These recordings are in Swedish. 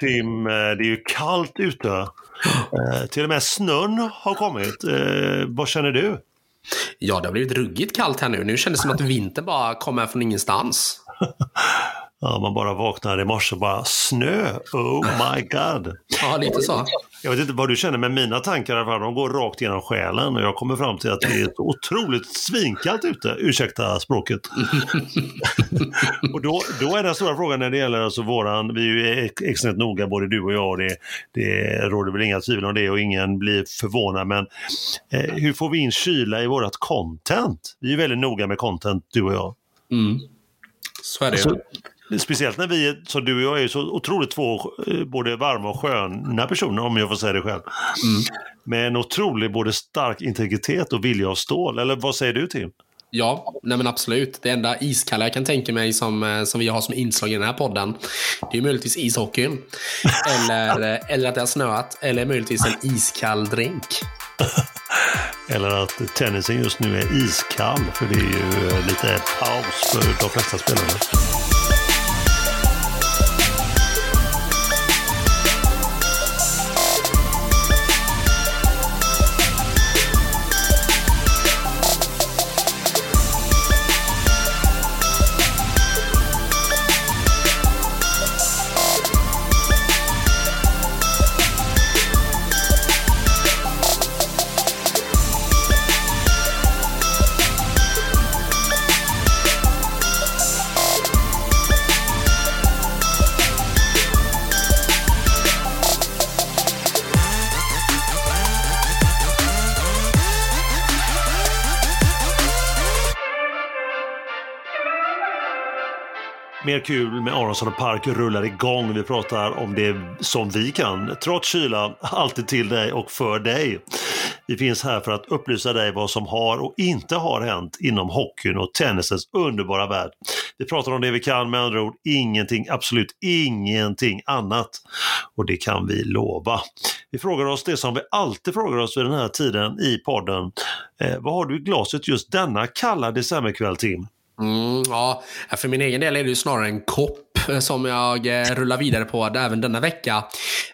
Tim, eh, det är ju kallt ute. Eh, till och med snön har kommit. Eh, vad känner du? Ja, det har blivit ruggigt kallt här nu. Nu kändes det som att vintern bara kommer från ingenstans. Ja, man bara vaknar i morse och bara snö, oh my god. Ja, lite så. Jag vet inte vad du känner, men mina tankar de går rakt genom själen och jag kommer fram till att det är otroligt svinkallt ute, ursäkta språket. och då, då är den stora frågan när det gäller alltså våran, vi är ju extremt noga både du och jag, och det, det råder väl inga tvivel om det och ingen blir förvånad, men eh, hur får vi in kyla i vårat content? Vi är väldigt noga med content, du och jag. Mm. Så är det alltså, Speciellt när vi, som du och jag, är så otroligt två eh, både varma och sköna personer, om jag får säga det själv. Mm. Med en otrolig både stark integritet och vilja av stål. Eller vad säger du Tim? Ja, nej men absolut. Det enda iskalla jag kan tänka mig som, eh, som vi har som inslag i den här podden, det är möjligtvis ishockeyn. eller, eh, eller att det har snöat, eller möjligtvis en iskall drink. eller att tennisen just nu är iskall, för det är ju lite paus för de flesta spelarna. Mer kul med Aronsson och Park rullar igång. Vi pratar om det som vi kan. Trots kyla, alltid till dig och för dig. Vi finns här för att upplysa dig vad som har och inte har hänt inom hockeyn och tennisens underbara värld. Vi pratar om det vi kan, med andra ord ingenting, absolut ingenting annat. Och det kan vi lova. Vi frågar oss det som vi alltid frågar oss vid den här tiden i podden. Eh, vad har du i glaset just denna kalla decemberkväll, Tim? Mm, ja, för min egen del är det ju snarare en kopp Eh, som jag eh, rullar vidare på även denna vecka.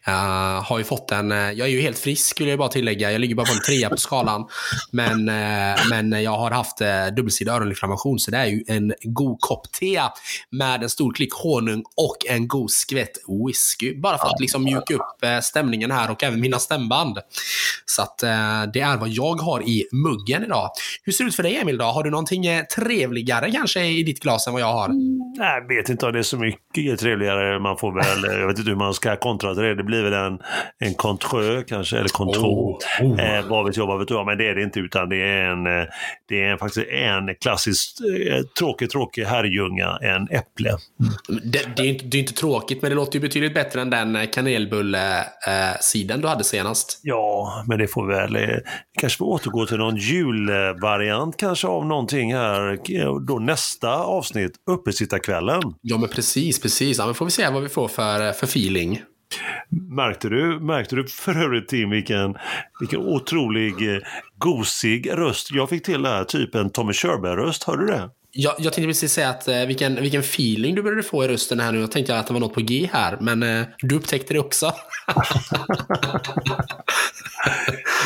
Uh, har ju fått en, jag är ju helt frisk vill jag bara tillägga. Jag ligger bara på en trea på skalan. Men, uh, men jag har haft uh, dubbelsidig öroninflammation så det är ju en god kopp te med en stor klick honung och en god skvätt whisky. Bara för att liksom mjuka upp stämningen här och även mina stämband. Så att det är vad jag har i muggen idag. Hur ser det ut för dig Emil? Då? Har du någonting trevligare kanske i ditt glas än vad jag har? Mm, jag vet inte om det är så mycket mycket trevligare. Man får väl, jag vet inte hur man ska kontra till det. Det blir väl en, en contreux kanske, eller kontroll. Oh, oh. Eh, vad vet jag, vad vet jag. Men det är det inte, utan det är en, eh, det är faktiskt en klassisk eh, tråkig, tråkig herrljunga, en äpple. Mm. Det, det, är inte, det är inte tråkigt, men det låter ju betydligt bättre än den kanelbulle-sidan du hade senast. Ja, men det får väl, eh, kanske får återgå till någon julvariant kanske av någonting här. Då nästa avsnitt, uppesittarkvällen. Ja, men precis precis. Ja, men får vi se vad vi får för, för feeling. Märkte du, märkte du för övrigt Tim vilken, vilken otrolig eh, gosig röst jag fick till där, typ en Tommy Körberg-röst, hörde du det? Jag, jag tänkte precis säga att eh, vilken, vilken feeling du började få i rösten här nu. Jag tänkte att det var något på G här, men eh, du upptäckte det också.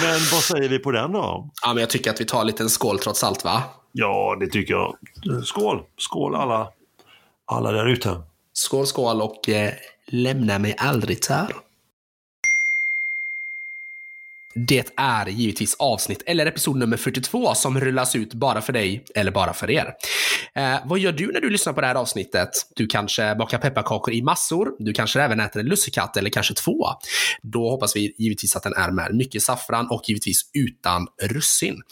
men vad säger vi på den då? Ja, men jag tycker att vi tar en liten skål trots allt, va? Ja, det tycker jag. Skål! Skål alla, alla där ute. Skål, skål och eh, lämna mig aldrig tär. Det är givetvis avsnitt eller episod nummer 42 som rullas ut bara för dig eller bara för er. Eh, vad gör du när du lyssnar på det här avsnittet? Du kanske bakar pepparkakor i massor. Du kanske även äter en lussekatt eller kanske två. Då hoppas vi givetvis att den är med mycket saffran och givetvis utan russin.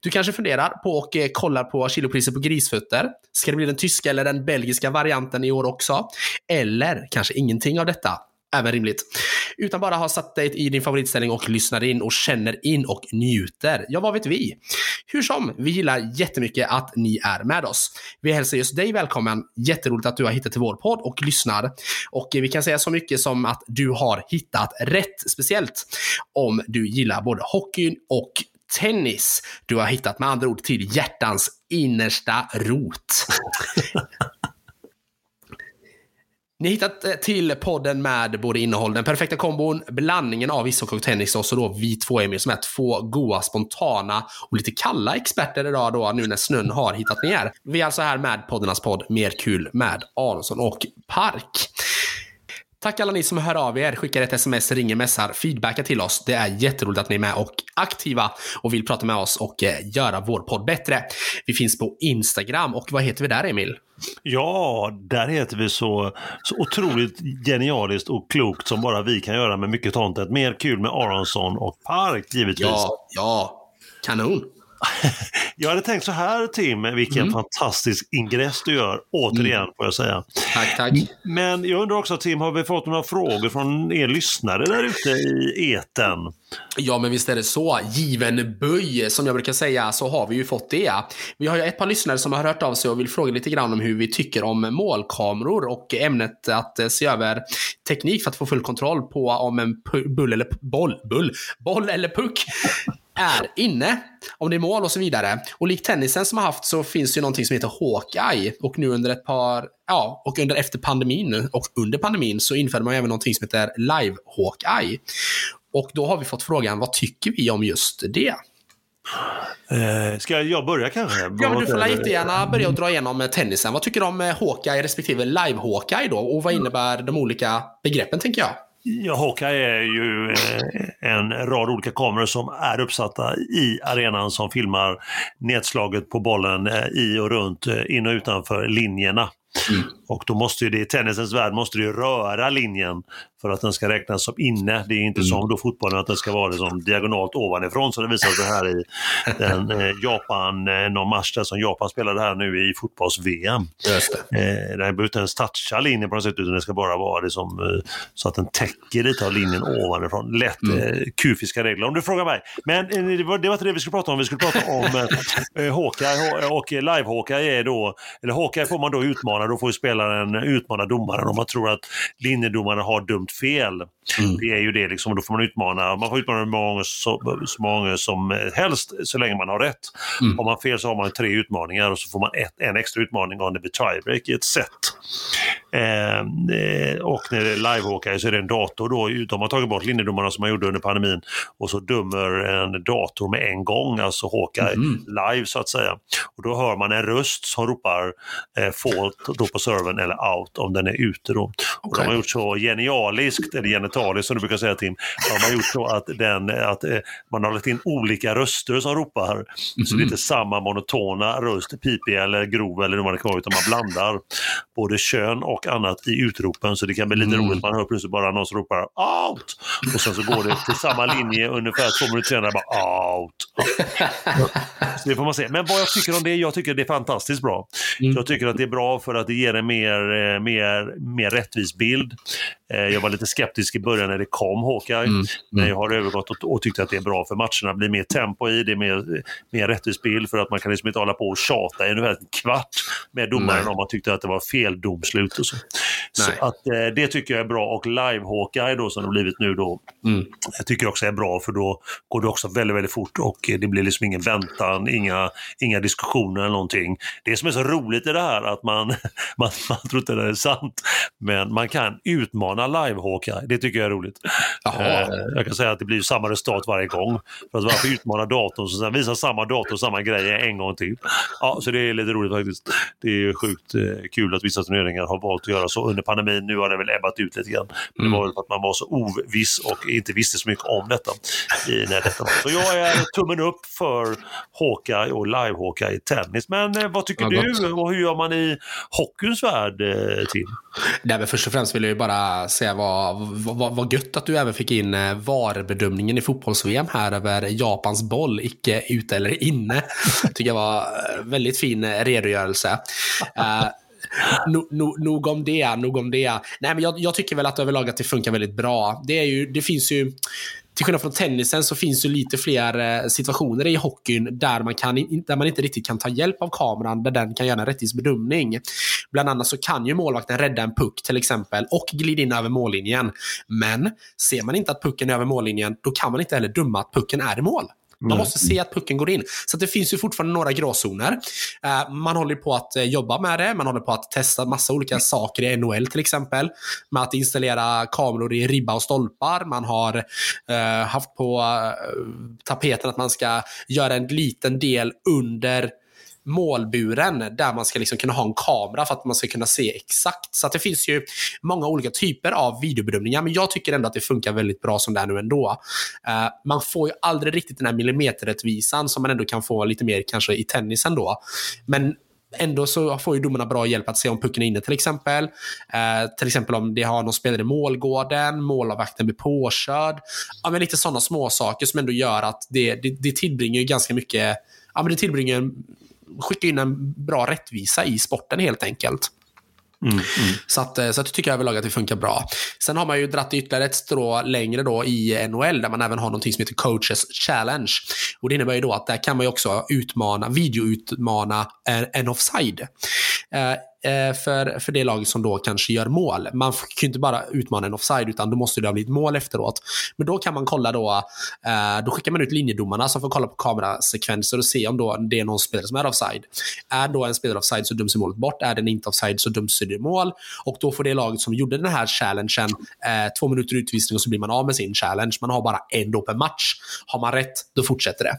Du kanske funderar på och eh, kollar på kilopriser på grisfötter. Ska det bli den tyska eller den belgiska varianten i år också? Eller kanske ingenting av detta? Även rimligt. Utan bara ha satt dig i din favoritställning och lyssnar in och känner in och njuter. Ja, vad vet vi? Hur som, vi gillar jättemycket att ni är med oss. Vi hälsar just dig välkommen. Jätteroligt att du har hittat till vår podd och lyssnar. Och vi kan säga så mycket som att du har hittat rätt, speciellt om du gillar både hockeyn och tennis. Du har hittat med andra ord till hjärtans innersta rot. Ni har hittat eh, till podden med både innehåll, den perfekta kombon, blandningen av ishockey och tennis och så då vi två Emil som är två goa, spontana och lite kalla experter idag då nu när snön har hittat ner. Vi är alltså här med poddarnas podd Mer kul med Aronsson och Park. Tack alla ni som hör av er, skickar ett sms, ringer, messar, feedbackar till oss. Det är jätteroligt att ni är med och aktiva och vill prata med oss och eh, göra vår podd bättre. Vi finns på Instagram och vad heter vi där Emil? Ja, där heter vi så, så otroligt genialiskt och klokt som bara vi kan göra med mycket content. Mer kul med Aronsson och Park givetvis. Ja, ja, kanon. Jag hade tänkt så här Tim, vilken mm. fantastisk ingress du gör, återigen mm. får jag säga. Tack, tack. Men jag undrar också Tim, har vi fått några frågor från er lyssnare där ute i eten? Ja, men visst är det så. Given böj, som jag brukar säga, så har vi ju fått det. Vi har ju ett par lyssnare som har hört av sig och vill fråga lite grann om hur vi tycker om målkameror och ämnet att se över teknik för att få full kontroll på om en bull eller boll, bull, boll eller puck är inne, om det är mål och så vidare. Och likt tennisen som har haft så finns det ju någonting som heter Hawkeye och nu under ett par, ja, och under efter pandemin och under pandemin så införde man även någonting som heter Live Hawkeye. Och då har vi fått frågan, vad tycker vi om just det? Eh, ska jag börja kanske? Ja, men du får jättegärna börja och dra igenom tennisen. Vad tycker du om Hawkeye respektive Live Hawkeye då? Och vad innebär de olika begreppen tänker jag? Ja, Hawkeye är ju eh, en rad olika kameror som är uppsatta i arenan som filmar nedslaget på bollen eh, i och runt, eh, in och utanför linjerna. Mm. Och då måste ju det, i tennisens värld måste ju röra linjen för att den ska räknas som inne. Det är inte mm. som då fotbollen att den ska vara liksom diagonalt ovanifrån som det visar sig här i den, eh, Japan, eh, någon match där som Japan spelade här nu i fotbolls-VM. Eh, behöver inte ens toucha linjen på något sätt utan det ska bara vara liksom, eh, så att den täcker lite av linjen ovanifrån. Lätt mm. eh, kufiska regler om du frågar mig. Men eh, det, var, det var inte det vi skulle prata om. Vi skulle prata om eh, eh Hawkeye och live-Hawkeye är då, eller Hawkeye får man då utmana, då får ju spelaren utmana domaren om man tror att linjedomaren har dumt dömt fel. Mm. Det är ju det, liksom, då får man utmana, man får utmana många, så, så många som helst så länge man har rätt. Mm. Har man fel så har man tre utmaningar och så får man ett, en extra utmaning om det blir tiebreak i ett set. Eh, och när det är livehawkeye så är det en dator då, de har tagit bort linjedomarna som man gjorde under pandemin och så dömer en dator med en gång, alltså Hawkeye mm. live så att säga. Och då hör man en röst som ropar eh, fault då på servern eller out om den är ute då. Och de har gjort så genialiskt, eller genitaliskt som du brukar säga Tim, de har gjort så att, den, att eh, man har lagt in olika röster som ropar. Mm -hmm. Så det är inte samma monotona röst, pipig eller grov eller vad det kan vara, utan man blandar både kön och annat i utropen så det kan bli lite mm. roligt. Man hör plötsligt bara någon som ropar out och sen så går det till samma linje ungefär två minuter senare bara out. Så det får man se. Men vad jag tycker om det, jag tycker det är fantastiskt bra. Mm. Jag tycker att det är bra för att det ger en mer, eh, mer, mer rättvis bild. Eh, jag var lite skeptisk i början när det kom Hawkeye, mm. Mm. men jag har övergått och, och tyckt att det är bra för matcherna. Det blir mer tempo i, det är mer, mer rättvis bild för att man kan liksom inte hålla på och tjata i ungefär en kvart med domaren Nej. om man tyckte att det var fel domslut och så. Så att, eh, det tycker jag är bra och live Hawkeye då som det blivit nu då, mm. jag tycker också är bra för då går det också väldigt, väldigt fort och det blir liksom ingen väntan, inga, inga diskussioner eller någonting. Det som är så roligt i det här att man, man, man tror inte det är sant, men man kan utmana live Hawkeye. Det tycker jag är roligt. Eh, jag kan säga att det blir samma resultat varje gång. För att varför utmana datorn och sen visa samma dator samma grej en gång till. Ja, så det är lite roligt faktiskt. Det är sjukt eh, kul att vissa turneringar har valt att göra så under pandemin. Nu har det väl ebbat ut lite grann. Men mm. det var väl för att man var så oviss och inte visste så mycket om detta. I, när detta var. Så jag är tummen upp för Hawkeye och live-Hawkeye i tennis. Men eh, vad tycker ja, du och hur gör man i hockeyns värld, eh, Tim? Nej, men först och främst vill jag ju bara säga vad, vad, vad gött att du även fick in eh, VAR-bedömningen i fotbolls-VM här över Japans boll, icke ute eller inne. tycker jag var eh, väldigt fin eh, redogörelse. Uh, no, no, nog om det, nog om det. Nej, men jag, jag, tycker väl att överlag att det funkar väldigt bra. Det, är ju, det finns ju till skillnad från tennisen så finns det lite fler eh, situationer i hockeyn där man, kan, där man inte riktigt kan ta hjälp av kameran, där den kan göra en rättvis bedömning. Bland annat så kan ju målvakten rädda en puck till exempel och glida in över mållinjen. Men ser man inte att pucken är över mållinjen, då kan man inte heller döma att pucken är i mål. Man mm. måste se att pucken går in. Så det finns ju fortfarande några gråzoner. Uh, man håller på att uh, jobba med det. Man håller på att testa massa olika saker i NHL till exempel. Med att installera kameror i ribba och stolpar. Man har uh, haft på tapeten att man ska göra en liten del under målburen där man ska liksom kunna ha en kamera för att man ska kunna se exakt. Så det finns ju många olika typer av videobedömningar, men jag tycker ändå att det funkar väldigt bra som det är nu ändå. Uh, man får ju aldrig riktigt den här millimeterrättvisan som man ändå kan få lite mer kanske i tennisen då. Men ändå så får ju domarna bra hjälp att se om pucken är inne till exempel. Eh, till exempel om det har någon spelare i målgården, målvakten blir påkörd. Ja, men lite sådana småsaker som ändå gör att det, det, det tillbringar ju ganska mycket, ja men det tillbringar skicka in en bra rättvisa i sporten helt enkelt. Mm, mm. Så, att, så att tycker jag överlag att det funkar bra. Sen har man ju dratt ytterligare ett strå längre då i NHL där man även har någonting som heter Coaches Challenge. Och Det innebär ju då att där kan man ju också utmana, videoutmana en, en offside. Eh, för, för det laget som då kanske gör mål. Man kan ju inte bara utmana en offside utan då måste det ha blivit mål efteråt. Men då kan man kolla då, eh, då skickar man ut linjedomarna som får kolla på kamerasekvenser och se om då det är någon spelare som är offside. Är då en spelare offside så döms målet bort, är den inte offside så döms det mål. Och då får det laget som gjorde den här challengen eh, två minuter utvisning och så blir man av med sin challenge. Man har bara en då per match. Har man rätt, då fortsätter det.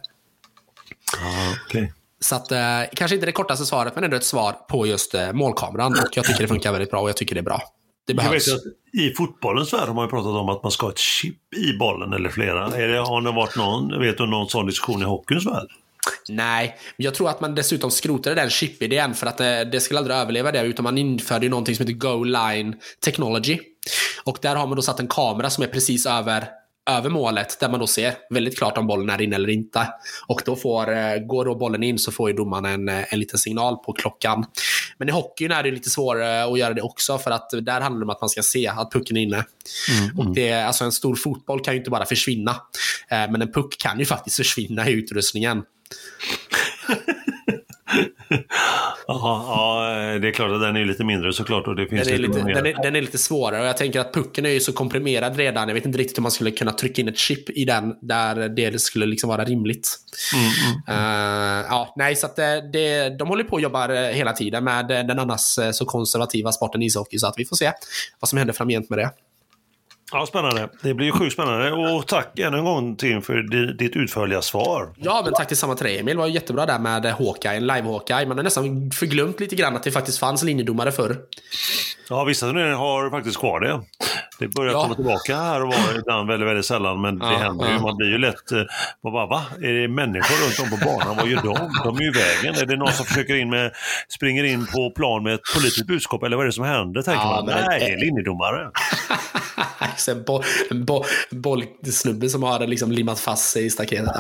Ah, okay. Så att, eh, kanske inte det kortaste svaret, men ändå ett svar på just eh, målkameran. Och jag tycker det funkar väldigt bra och jag tycker det är bra. Det behövs. I fotbollens värld har man ju pratat om att man ska ha ett chip i bollen eller flera. Är det, har det varit någon, vet du, någon sån diskussion i hockeyns värld? Nej, jag tror att man dessutom skrotade den chip-idén för att det, det skulle aldrig överleva det, utan man införde ju någonting som heter Go Line Technology. Och där har man då satt en kamera som är precis över över målet där man då ser väldigt klart om bollen är in eller inte. Och då får, eh, går då bollen in så får ju domaren en, eh, en liten signal på klockan. Men i hockeyn är det lite svårare att göra det också för att där handlar det om att man ska se att pucken är inne. Mm, mm. Och det, alltså en stor fotboll kan ju inte bara försvinna. Eh, men en puck kan ju faktiskt försvinna i utrustningen. Aha, ja, det är klart att den är lite mindre såklart. Och det finns den, är lite, den, är, den är lite svårare och jag tänker att pucken är ju så komprimerad redan. Jag vet inte riktigt om man skulle kunna trycka in ett chip i den där det skulle liksom vara rimligt. Mm, mm, uh, ja, nej, så att det, det, de håller på och jobbar eh, hela tiden med den annars eh, så konservativa sporten ishockey. Så att vi får se vad som händer framgent med det. Ja, spännande. Det blir ju sjukt spännande. Och tack än en gång Tim för ditt utförliga svar. Ja, men tack tillsamma till dig Emil. Det var jättebra där med Hawkeye, live-Hawkeye. Man har nästan förglömt lite grann att det faktiskt fanns linjedomare förr. Ja, vissa turneringar har faktiskt kvar det. Det börjar ja. komma tillbaka här och var ibland väldigt, väldigt sällan. Men det ja, händer ju. Man blir ju lätt... Eh, man bara, va? Är det människor runt om på banan? Vad gör de? De är ju i vägen. Är det någon som försöker in med, springer in på plan med ett politiskt budskap? Eller vad är det som händer? Tänker man. Nej, det är linjedomare. en bo, bo, bollsnubbe som har liksom limmat fast sig i staketet.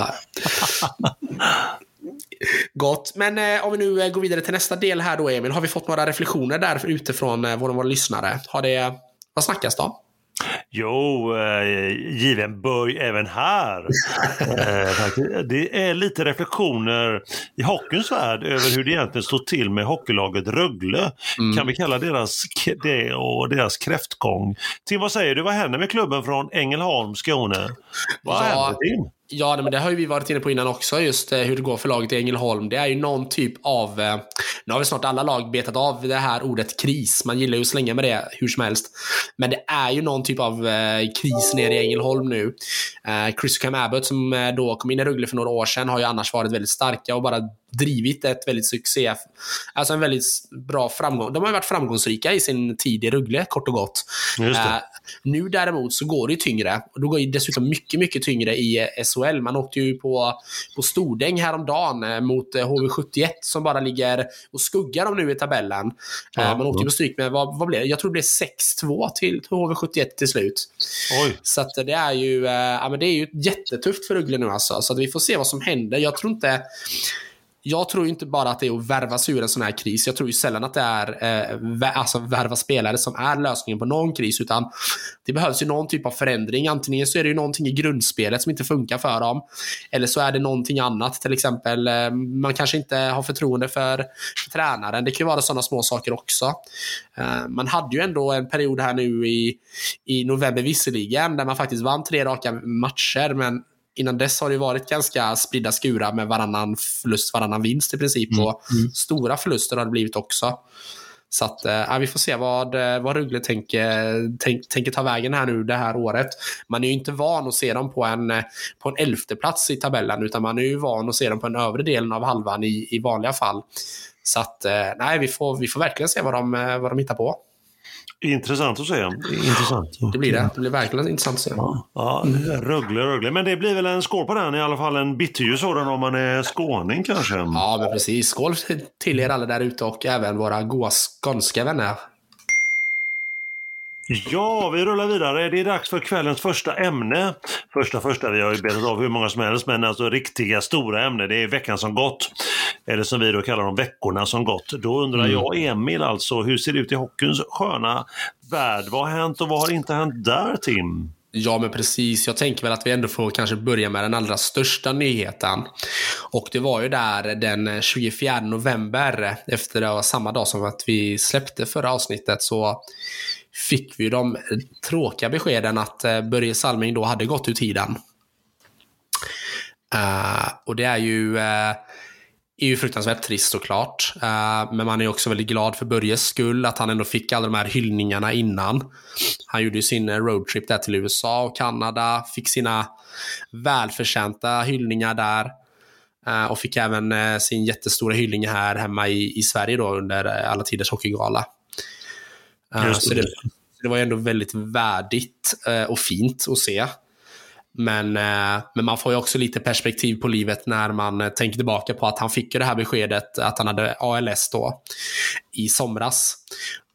Gott. Men eh, om vi nu eh, går vidare till nästa del här då, Emil. Har vi fått några reflektioner där utifrån eh, våra, våra lyssnare? Har det, vad snackas då? Jo, eh, given böj även här. eh, det är lite reflektioner i hockeyns värld över hur det egentligen står till med hockeylaget Rögle. Mm. Kan vi kalla deras, det och deras kräftgång. Tim, vad säger du? Vad händer med klubben från Ängelholm, Skåne? Vad ja, händer, Tim? Ja, men det har vi varit inne på innan också, just eh, hur det går för laget i Ängelholm. Det är ju någon typ av, eh, nu har väl snart alla lag betat av det här ordet kris. Man gillar ju att slänga med det hur som helst. Men det är ju någon typ av eh, kris nere i Ängelholm nu. Eh, Chris Cam Abbott som eh, då kom in i Rögle för några år sedan har ju annars varit väldigt starka och bara drivit ett väldigt succé, alltså en väldigt bra framgång. De har varit framgångsrika i sin tid i Rögle, kort och gott. Uh, nu däremot så går det tyngre. Och då går det dessutom mycket, mycket tyngre i eh, SHL. Man åkte ju på, på Stordäng häromdagen eh, mot HV71 som bara ligger och skuggar dem nu i tabellen. Ja, man åkte ju på stryk med, vad, vad blev det? Jag tror det blev 6-2 till HV71 till slut. Oj. Så att det är ju, ja, men det är ju jättetufft för Rögle nu alltså. Så att vi får se vad som händer. Jag tror inte jag tror inte bara att det är att värva sig ur en sån här kris. Jag tror ju sällan att det är eh, alltså värva spelare som är lösningen på någon kris, utan det behövs ju någon typ av förändring. Antingen så är det ju någonting i grundspelet som inte funkar för dem, eller så är det någonting annat. Till exempel, eh, man kanske inte har förtroende för, för tränaren. Det kan ju vara sådana små saker också. Eh, man hade ju ändå en period här nu i, i november visserligen, där man faktiskt vann tre raka matcher, men innan dess har det varit ganska spridda skurar med varannan förlust, varannan vinst i princip. Mm. Och mm. stora förluster har det blivit också. Så att, äh, vi får se vad, eh, vad Rögle tänker, tänk, tänker ta vägen här nu det här året. Man är ju inte van att se dem på en, eh, på en elfte plats i tabellen, utan man är ju van att se dem på den övre delen av halvan i, i vanliga fall. Så att, nej, vi får, vi får verkligen se vad de, vad de hittar på. Intressant att se. Intressant. Det blir det. Det blir verkligen intressant att se. Ja, ja Rögle, Rögle. Men det blir väl en skål på den i alla fall. En bitterljus sådan om man är skåning kanske. Ja, men precis. Skål till er alla där ute och även våra goa skånska vänner. Ja, vi rullar vidare. Det är dags för kvällens första ämne. Första, första, vi har ju betat av hur många som helst, men alltså riktiga stora ämnen, det är veckan som gått. Eller som vi då kallar dem, veckorna som gått. Då undrar mm. jag, Emil, alltså hur ser det ut i hockeyns sköna värld? Vad har hänt och vad har inte hänt där, Tim? Ja, men precis. Jag tänker väl att vi ändå får kanske börja med den allra största nyheten. Och det var ju där den 24 november, efter det var samma dag som att vi släppte förra avsnittet, så fick vi de tråkiga beskeden att eh, Börje Salming då hade gått ur tiden. Uh, och det är ju, uh, är ju fruktansvärt trist såklart. Uh, men man är också väldigt glad för Börjes skull, att han ändå fick alla de här hyllningarna innan. Han gjorde ju sin roadtrip där till USA och Kanada, fick sina välförtjänta hyllningar där. och fick även sin jättestora hyllning här hemma i, i Sverige då under alla tiders hockeygala. Uh, så det, det var ändå väldigt värdigt uh, och fint att se. Men, uh, men man får ju också lite perspektiv på livet när man tänker tillbaka på att han fick det här beskedet att han hade ALS då i somras.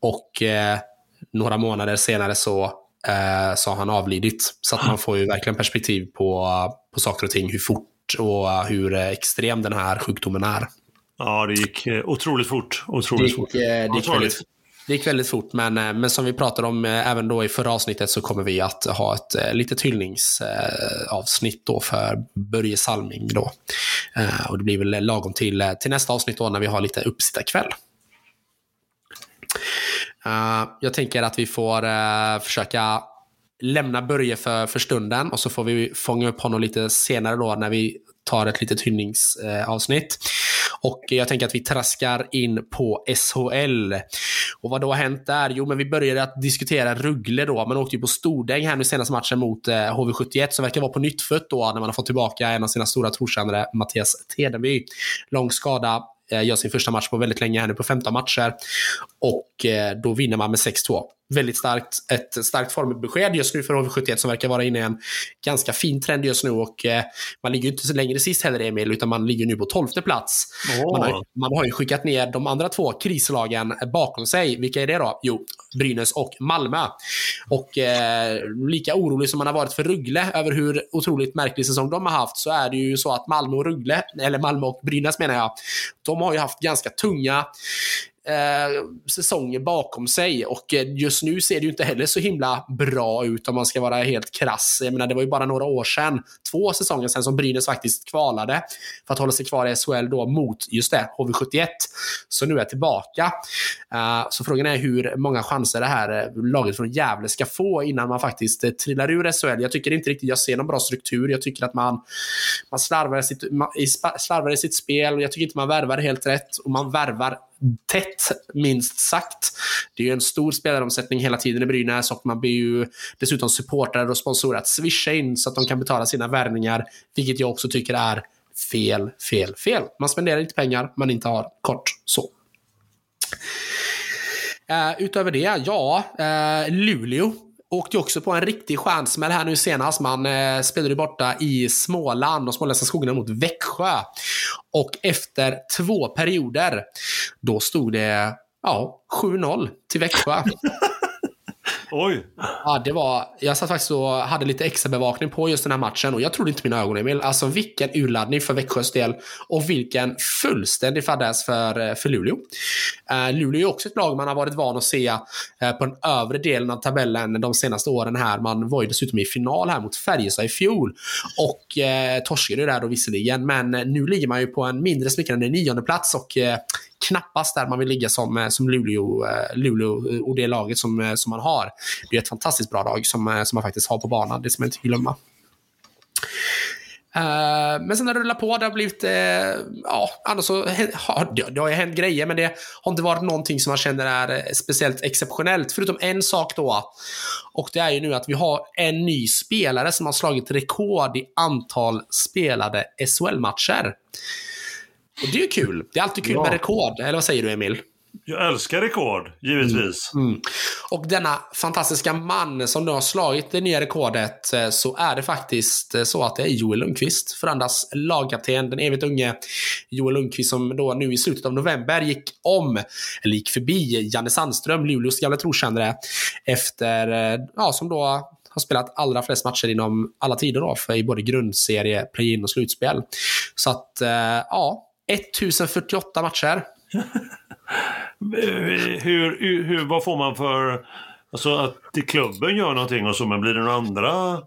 Och några månader senare så, så har han avlidit. Så att man får ju verkligen perspektiv på, på saker och ting, hur fort och hur extrem den här sjukdomen är. Ja, det gick otroligt fort. Otroligt det gick, fort. Det gick väldigt, det gick väldigt fort, men, eh, men som vi pratade om eh, även då i förra avsnittet så kommer vi att ha ett eh, litet hyllningsavsnitt då för Börje Salming då. Och det blir väl lagom till, till nästa avsnitt då när vi har lite uppsittarkväll. Jag tänker att vi får försöka lämna Börje för, för stunden och så får vi fånga upp honom lite senare då när vi tar ett litet hyllningsavsnitt. Och jag tänker att vi traskar in på SHL. Och vad då har hänt där? Jo, men vi började att diskutera Ruggle då. Man åkte ju på stordäng här nu senaste matchen mot eh, HV71 som verkar vara på nytt fött då när man har fått tillbaka en av sina stora trotjänare, Mattias Tedenby. Lång skada, eh, gör sin första match på väldigt länge här nu på 15 matcher. Och eh, då vinner man med 6-2 väldigt starkt, ett starkt formbesked just nu för HV71 som verkar vara inne i en ganska fin trend just nu och eh, man ligger ju inte så längre sist heller Emil, utan man ligger nu på tolfte plats. Oh. Man, har, man har ju skickat ner de andra två krislagen bakom sig. Vilka är det då? Jo, Brynäs och Malmö. Och eh, lika orolig som man har varit för Ruggle över hur otroligt märklig säsong de har haft så är det ju så att Malmö och Ruggle, eller Malmö och Brynäs menar jag, de har ju haft ganska tunga Eh, säsonger bakom sig och eh, just nu ser det ju inte heller så himla bra ut om man ska vara helt krass. Jag menar, det var ju bara några år sedan, två säsonger sedan, som Brynäs faktiskt kvalade för att hålla sig kvar i SHL då mot just det, HV71. Så nu är jag tillbaka. Eh, så frågan är hur många chanser det här laget från Gävle ska få innan man faktiskt trillar ur SHL. Jag tycker inte riktigt jag ser någon bra struktur. Jag tycker att man, man slarvar, i sitt, man, slarvar i sitt spel och jag tycker inte man värvar helt rätt och man värvar tätt, minst sagt. Det är ju en stor spelaromsättning hela tiden i Brynäs och man ber ju dessutom supportrar och sponsorer att swisha in så att de kan betala sina värvningar, vilket jag också tycker är fel, fel, fel. Man spenderar inte pengar man inte har kort så. Uh, utöver det, ja, uh, Luleå åkte också på en riktig stjärnsmäll här nu senast. Man eh, spelade borta i Småland och småländska skogarna mot Växjö. Och efter två perioder, då stod det ja, 7-0 till Växjö. Oj! Ja, det var, jag satt faktiskt och hade lite extra bevakning på just den här matchen och jag trodde inte mina ögon Emil. Alltså vilken urladdning för Växjös del och vilken fullständig fadäs för, eh, för Luleå. Uh, Luleå är också ett lag man har varit van att se uh, på den övre delen av tabellen de senaste åren här. Man var ju dessutom i final här mot Färjestad i fjol och uh, torskade där då visserligen, men nu ligger man ju på en mindre smickrande nionde plats och knappast där man vill ligga som, eh, som Luleå, eh, Luleå eh, och det laget som, som man har. Det är ett fantastiskt bra lag som, som man faktiskt har på banan, det ska man inte glömma. men sen har det rullat på. Det har blivit... ja, annars så har det, det har ju hänt grejer, men det har inte varit någonting som man känner är speciellt exceptionellt. Förutom en sak då. Och det är ju nu att vi har en ny spelare som har slagit rekord i antal spelade SHL-matcher. Och det är ju kul. Det är alltid kul ja. med rekord. Eller vad säger du, Emil? Jag älskar rekord, givetvis. Mm. Mm. Och denna fantastiska man som nu har slagit det nya rekordet eh, så är det faktiskt eh, så att det är Joel Lundqvist, Frölundas lagkapten, den evigt unge Joel Lundqvist som då nu i slutet av november gick om, eller gick förbi Janne Sandström, Luleås gamla trotjänare, efter, eh, ja, som då har spelat allra flest matcher inom alla tider då, för i både grundserie, play-in och slutspel. Så att, ja, 1048 matcher. hur, hur, vad får man för... Alltså att klubben gör någonting och så, men blir det några andra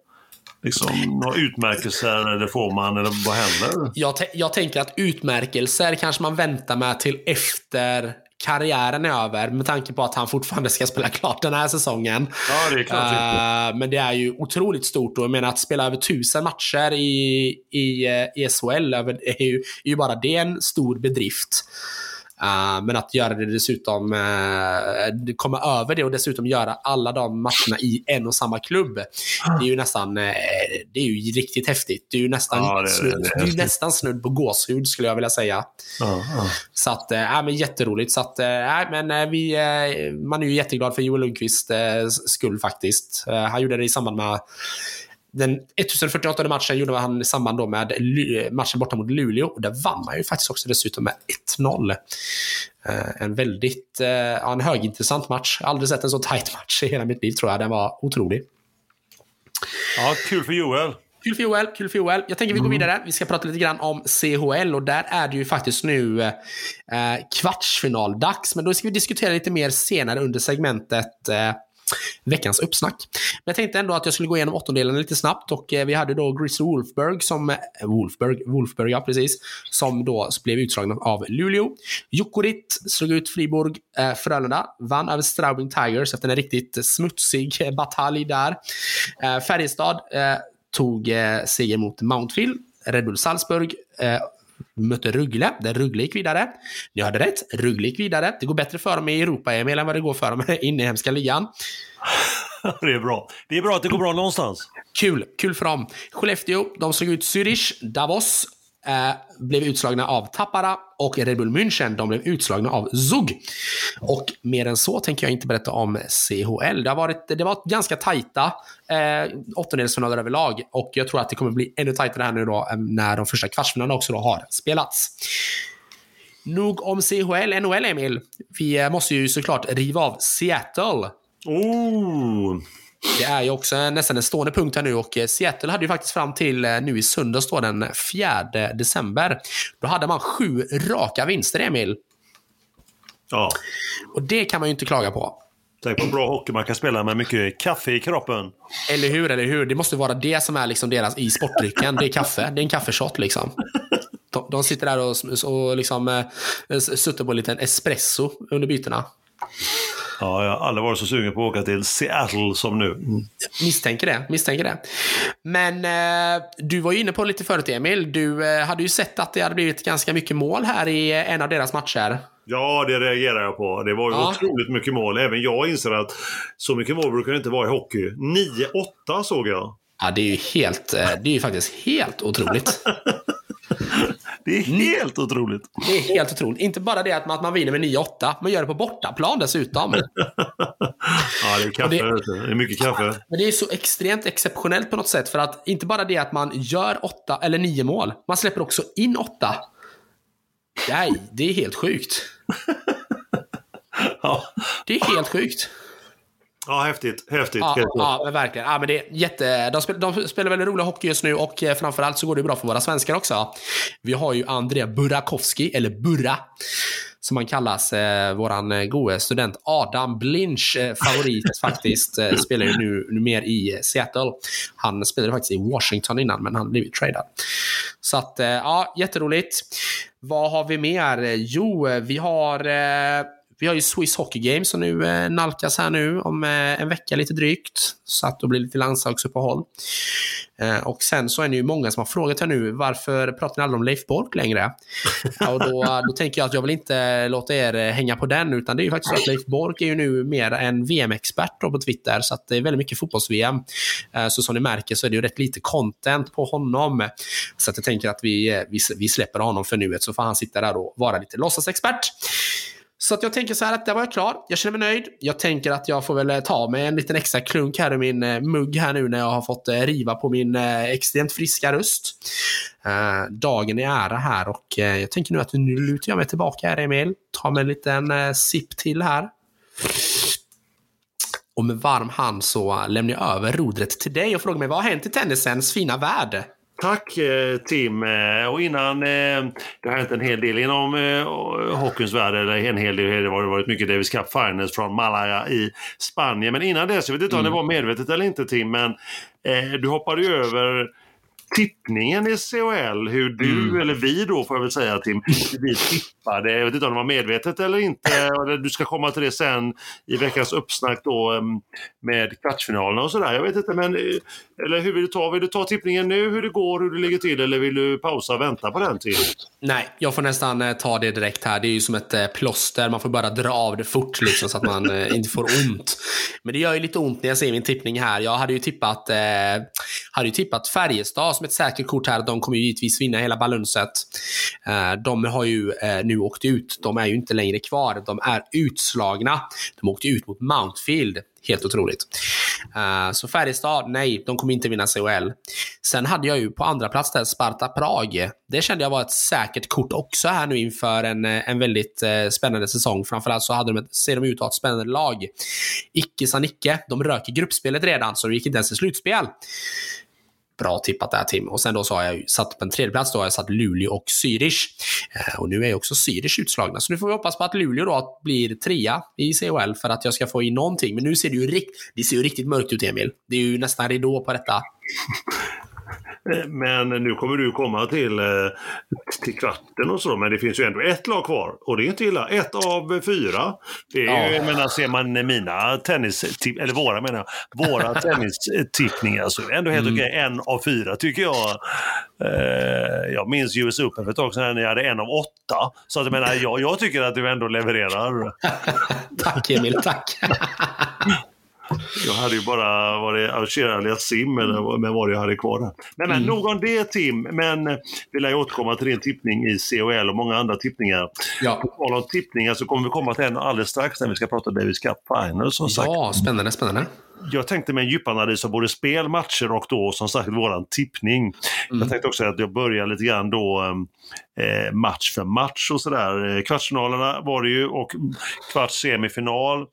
liksom, några utmärkelser eller får man, eller vad händer? Jag, jag tänker att utmärkelser kanske man väntar med till efter karriären är över med tanke på att han fortfarande ska spela klart den här säsongen. Ja, det är klart. Uh, men det är ju otroligt stort och jag menar att spela över tusen matcher i, i, eh, i SHL är ju, är ju bara det en stor bedrift. Uh, men att göra det dessutom, uh, komma över det och dessutom göra alla de matcherna i en och samma klubb. Det är ju nästan, uh, det är ju riktigt häftigt. Det är ju nästan, ja, det, snudd, det, det, det är nästan snudd på gåshud skulle jag vilja säga. Så att, äh, men jätteroligt. Så att, äh, men vi, man är ju jätteglad för Joel Lundqvists skull faktiskt. han gjorde det i samband med den 1048 matchen gjorde han i samband då med matchen borta mot Luleå. Och där vann man ju faktiskt också dessutom med 1-0. Eh, en väldigt eh, en högintressant match. Aldrig sett en så tight match i hela mitt liv tror jag. Den var otrolig. Ja, kul för Joel. Kul för Joel, kul för Joel. Jag tänker vi går mm. vidare. Vi ska prata lite grann om CHL och där är det ju faktiskt nu eh, kvartsfinaldags. Men då ska vi diskutera lite mer senare under segmentet eh, veckans uppsnack. Men jag tänkte ändå att jag skulle gå igenom åttondelen lite snabbt och eh, vi hade då Gris Wolfberg som, eh, Wolfberg, Wolfberg ja precis, som då blev utslagna av Luleå. Jukurit slog ut Friborg, eh, Frölunda, vann över Straubing Tigers efter en riktigt smutsig eh, batalj där. Eh, Färjestad eh, tog eh, seger mot Mountfield. Red Bull Salzburg mötte Ruggle, där Ruggle gick vidare. Ni hörde rätt, Ruggle gick vidare. Det går bättre för dem i Europa, Emil, än vad det går för dem i inhemska ligan. det är bra. Det är bra att det går bra någonstans. Kul, kul för dem. Skellefteå, de slog ut Zürich, Davos, eh, blev utslagna av Tappara och Red Bull München, de blev utslagna av Zug. Och mer än så tänker jag inte berätta om CHL. Det har varit, det var ganska tajta eh, åttondelsfinaler överlag och jag tror att det kommer bli ännu tajtare här nu då eh, när de första kvartsfinalerna också då har spelats. Nog om CHL, NHL Emil. Vi eh, måste ju såklart riva av Seattle. Oh. Det är ju också nästan en stående punkt här nu och eh, Seattle hade ju faktiskt fram till eh, nu i söndags då den 4 december. Då hade man sju raka vinster, Emil. Ja. Och det kan man ju inte klaga på. Tänk på bra hockey man kan spela med mycket kaffe i kroppen. Eller hur, eller hur. Det måste vara det som är liksom deras i sportdrycken. Det är kaffe. Det är en kaffeshot liksom. De, de sitter där och, och liksom, äh, suttar på en liten espresso under bytena. Ja, jag har aldrig varit så sugen på att åka till Seattle som nu. Mm. Misstänker det. Misstänker det. Men eh, du var ju inne på lite förut, Emil. Du eh, hade ju sett att det hade blivit ganska mycket mål här i en av deras matcher. Ja, det reagerar jag på. Det var ju ja. otroligt mycket mål. Även jag inser att så mycket mål brukar det inte vara i hockey. 9-8 såg jag. Ja, det är ju helt, eh, det är ju faktiskt helt otroligt. Det är helt otroligt. Det är helt otroligt. Inte bara det att man, att man vinner med 9-8, man gör det på bortaplan dessutom. ja, det är kaffe. Det, det, är mycket kaffe. Men det är så extremt exceptionellt på något sätt. För att inte bara det att man gör 8 eller 9 mål, man släpper också in 8. Nej, det är helt sjukt. ja. Det är helt sjukt. Ja, häftigt. häftigt. Ja, ja men verkligen. Ja, men det är jätte... de, spelar, de spelar väldigt rolig hockey just nu och eh, framförallt så går det bra för våra svenskar också. Vi har ju André Burakovsky, eller Burra, som han kallas, eh, våran eh, gode student Adam Blinch eh, favorit faktiskt. Eh, spelar ju nu, nu mer i Seattle. Han spelade faktiskt i Washington innan, men han blivit tradad. Så att, eh, ja, jätteroligt. Vad har vi mer? Jo, vi har vi har ju Swiss Hockey Games som nu eh, nalkas här nu om eh, en vecka lite drygt. Så att det blir lite landslagsuppehåll. Eh, och sen så är det ju många som har frågat här nu, varför pratar ni aldrig om Leif Bork längre? och då, eh, då tänker jag att jag vill inte låta er eh, hänga på den, utan det är ju faktiskt så att Leif Bork är ju nu mer en VM-expert på Twitter, så att det är väldigt mycket fotbolls-VM. Eh, så som ni märker så är det ju rätt lite content på honom. Så att jag tänker att vi, eh, vi, vi släpper honom för nuet, så får han sitta där och vara lite låtsasexpert. Så att jag tänker så här att där var jag klar. Jag känner mig nöjd. Jag tänker att jag får väl eh, ta mig en liten extra klunk här i min eh, mugg här nu när jag har fått eh, riva på min extremt friska röst. dagen är ära här och jag tänker nu att nu lutar jag mig tillbaka här Emil. Tar mig en liten sipp till här. Och med varm hand så lämnar jag över rodret till dig och frågar mig vad har hänt i tennisens fina värld? Tack eh, Tim. Eh, och innan, eh, det har hänt en hel del inom hockeyns värld, eller en hel del, det har varit mycket Davis Cup Finals från Malaga i Spanien. Men innan dess, jag vet inte om det mm. var medvetet eller inte Tim, men du hoppade ju över tippningen i CHL, hur du, mm. eller vi då får jag väl säga Tim, vi tippade. Jag vet inte om det var medvetet eller inte. Du ska komma till det sen i veckans uppsnack då med kvartsfinalerna och sådär. Jag vet inte, men eller hur vill du ta? Vill du ta tippningen nu, hur det går, hur det ligger till eller vill du pausa och vänta på den tiden? Nej, jag får nästan eh, ta det direkt här. Det är ju som ett eh, plåster. Man får bara dra av det fort liksom, så att man eh, inte får ont. Men det gör ju lite ont när jag ser min tippning här. Jag hade ju tippat, eh, hade ju tippat Färjestad som ett säkert kort här. De kommer ju givetvis vinna hela balunset. Eh, de har ju eh, nu åkt ut. De är ju inte längre kvar. De är utslagna. De åkte ut mot Mountfield. Helt otroligt. Uh, så Färjestad, nej, de kommer inte vinna CHL. Sen hade jag ju på andra plats där Sparta Prag. Det kände jag var ett säkert kort också här nu inför en, eh, en väldigt uh, spännande säsong. Framförallt så hade de, ser de ut att ha ett spännande lag. Icke sa Nicke, de rök i gruppspelet redan, så de gick inte ens till slutspel. Bra tippat där Tim. Och sen då så har jag satt på en tredjeplats då har jag satt Luleå och Zürich. Eh, och nu är ju också Zürich utslagna. Så nu får vi hoppas på att Luleå då blir trea i CHL för att jag ska få in någonting. Men nu ser det ju, rikt det ser ju riktigt mörkt ut Emil. Det är ju nästan ridå på detta. Men nu kommer du komma till, eh, till kvarten och så, men det finns ju ändå ett lag kvar. Och det är inte illa. Ett av fyra. Det är ja. ju, jag menar, ser man mina tennis, eller våra menar jag, våra tennistippningar så är det ändå helt mm. okej. En av fyra tycker jag. Eh, jag minns US Open för ett tag sedan när ni hade en av åtta. Så att jag menar, jag, jag tycker att du ändå levererar. tack Emil, tack. Jag hade ju bara varit Alger Sim, eller men vad jag hade kvar där. Men, men mm. nog om det Tim, men vill jag återkomma till din tippning i COL och många andra tippningar. Ja. På tal om tippningar så kommer vi komma till en alldeles strax när vi ska prata Davis Cup Final som sagt. Ja, spännande, spännande jag tänkte med en djupanalys av både spel, matcher och då som sagt våran tippning. Mm. Jag tänkte också att jag börjar lite grann då eh, match för match och sådär. Eh, kvartsfinalerna var det ju och kvarts semifinal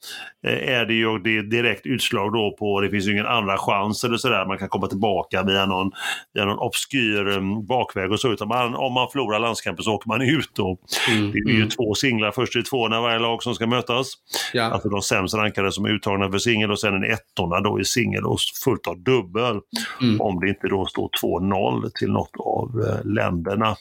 eh, är det ju och det är direkt utslag då på, det finns ju ingen andra chans eller sådär, man kan komma tillbaka via någon, via någon obskyr um, bakväg och så. Utan man, om man förlorar landskampen så åker man ut då. Mm. Det är ju mm. två singlar, först är det två när varje lag som ska mötas. Ja. Alltså de sämst rankade som är uttagna för singel och sen en ett ettorna då i singel och fullt av dubbel. Mm. Om det inte då står 2-0 till något av eh, länderna.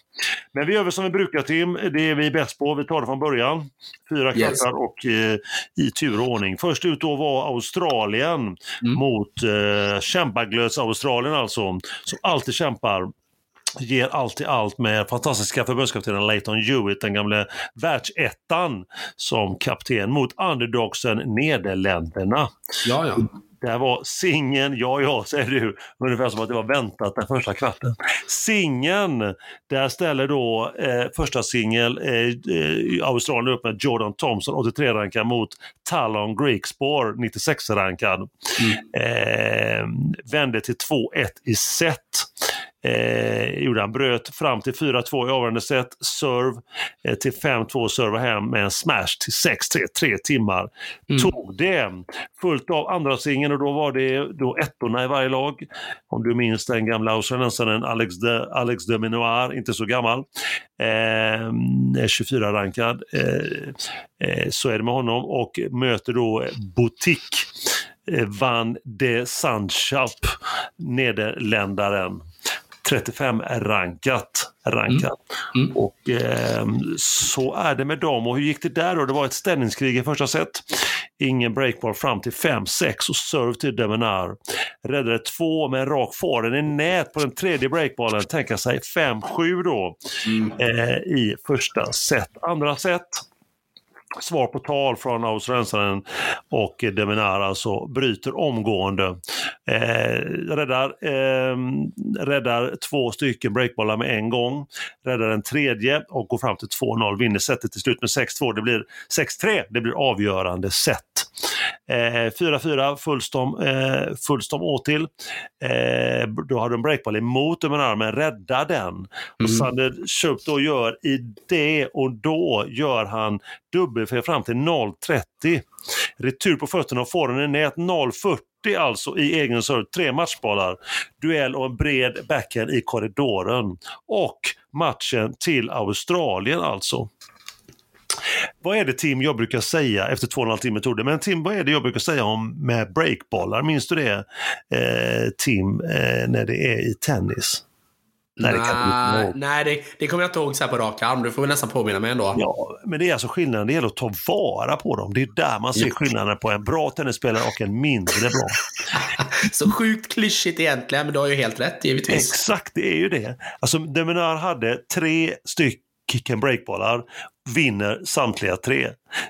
Men vi gör väl som vi brukar Tim, det är vi bäst på. Vi tar det från början. Fyra yes. och eh, i tur och ordning. Först ut då var Australien mm. mot eh, kämpaglöds-Australien alltså, som alltid kämpar ger allt i allt med fantastiska förbundskaptenen Leighton Hewitt, den gamle världsettan, som kapten mot underdogsen Nederländerna. Ja, ja. Det var singeln, ja ja säger du, ungefär som att det var väntat den första kvarten. Singeln, där ställer då eh, första singel eh, eh Australien upp med Jordan Thompson, 83-rankad mot Talon Greekspore, 96-rankad. Mm. Eh, vände till 2-1 i set eh, gjorde han. Bröt fram till 4-2 i avgörande set, serve eh, till 5-2, serva hem med en smash till 6-3, tre timmar. Mm. Tog det. Fullt av andra singeln och då var det då ettorna i varje lag. Om du minns den gamla australiensaren Alex de, Alex de Minoir, inte så gammal. Eh, 24-rankad. Eh, eh, så är det med honom och möter då Boutique eh, Van de Sandschap, nederländaren. 35 rankat. Mm. Mm. Och eh, så är det med dem. Och hur gick det där då? Det var ett ställningskrig i första set. Ingen breakball fram till 5-6 och serve till Demenar. Räddade två med en rak forehand i nät på den tredje breakballen. Tänka sig 5-7 då Mm. eh, i första set. Andra set svar på tal från australiensaren och Deminara så bryter omgående. Eh, räddar, eh, räddar två stycken breakbollar med en gång. Räddar en tredje och går fram till 2-0. Vinner setet till slut med 6-2. Det blir 6-3. Det blir avgörande set. Eh, 4-4 Fullstom, eh, Fullstom Åtil. Eh, då har de breakball emot Deminar men räddar den. Och Mm. Sander Schultz då gör i det och då gör han dubbelfel fram till 0.30. Retur på fötterna och får den i nät 0.40 alltså i egen serve. Tre matchbollar. Duell och en bred backhand i korridoren. Och matchen till Australien alltså. Vad är det Tim jag brukar säga efter två och en halv timme tog det, men Tim vad är det jag brukar säga om med breakbollar? Minns du det eh, Tim, eh, när det är i tennis? Nej, det nej, ihåg. nej det, det kommer jag inte ihåg så här på rak arm. Du får väl nästan påminna mig ändå. Ja, men det är alltså skillnaden. Det gäller att ta vara på dem. Det är där man ser skillnaden på en bra tennisspelare och en mindre bra. Så sjukt klyschigt egentligen, men du har ju helt rätt givetvis. Exakt, det är ju det. Alltså Deminar hade tre stycken kick and breakbollar, vinner samtliga tre.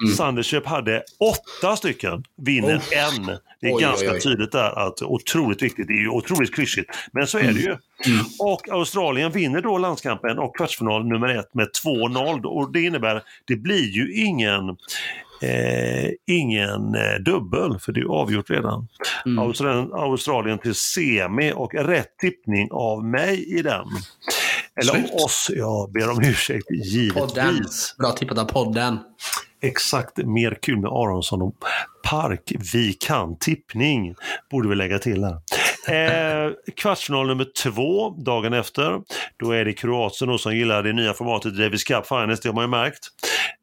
Mm. Sanderköp hade åtta stycken, vinner Oh. en. Det är Oj, ganska oj, oj. tydligt där att otroligt viktigt. Det är ju otroligt klyschigt, men så är det ju. Mm. Och Australien vinner då landskampen och kvartsfinal nummer ett med 2-0 och det innebär, det blir ju ingen Eh, ingen eh, dubbel, för det är avgjort redan. Mm. Australien, Australien till semi och rätt tippning av mig i den. Eller Snyggt. oss, jag ber om ursäkt Podden. givetvis. Bra tippat av podden. Exakt, mer kul med Aronsson och Park. Vi kan tippning, borde vi lägga till här. Eh, kvartsfinal nummer två, dagen efter. Då är det Kroatien då som gillar det nya formatet Davis Cup Finals, det har man ju märkt.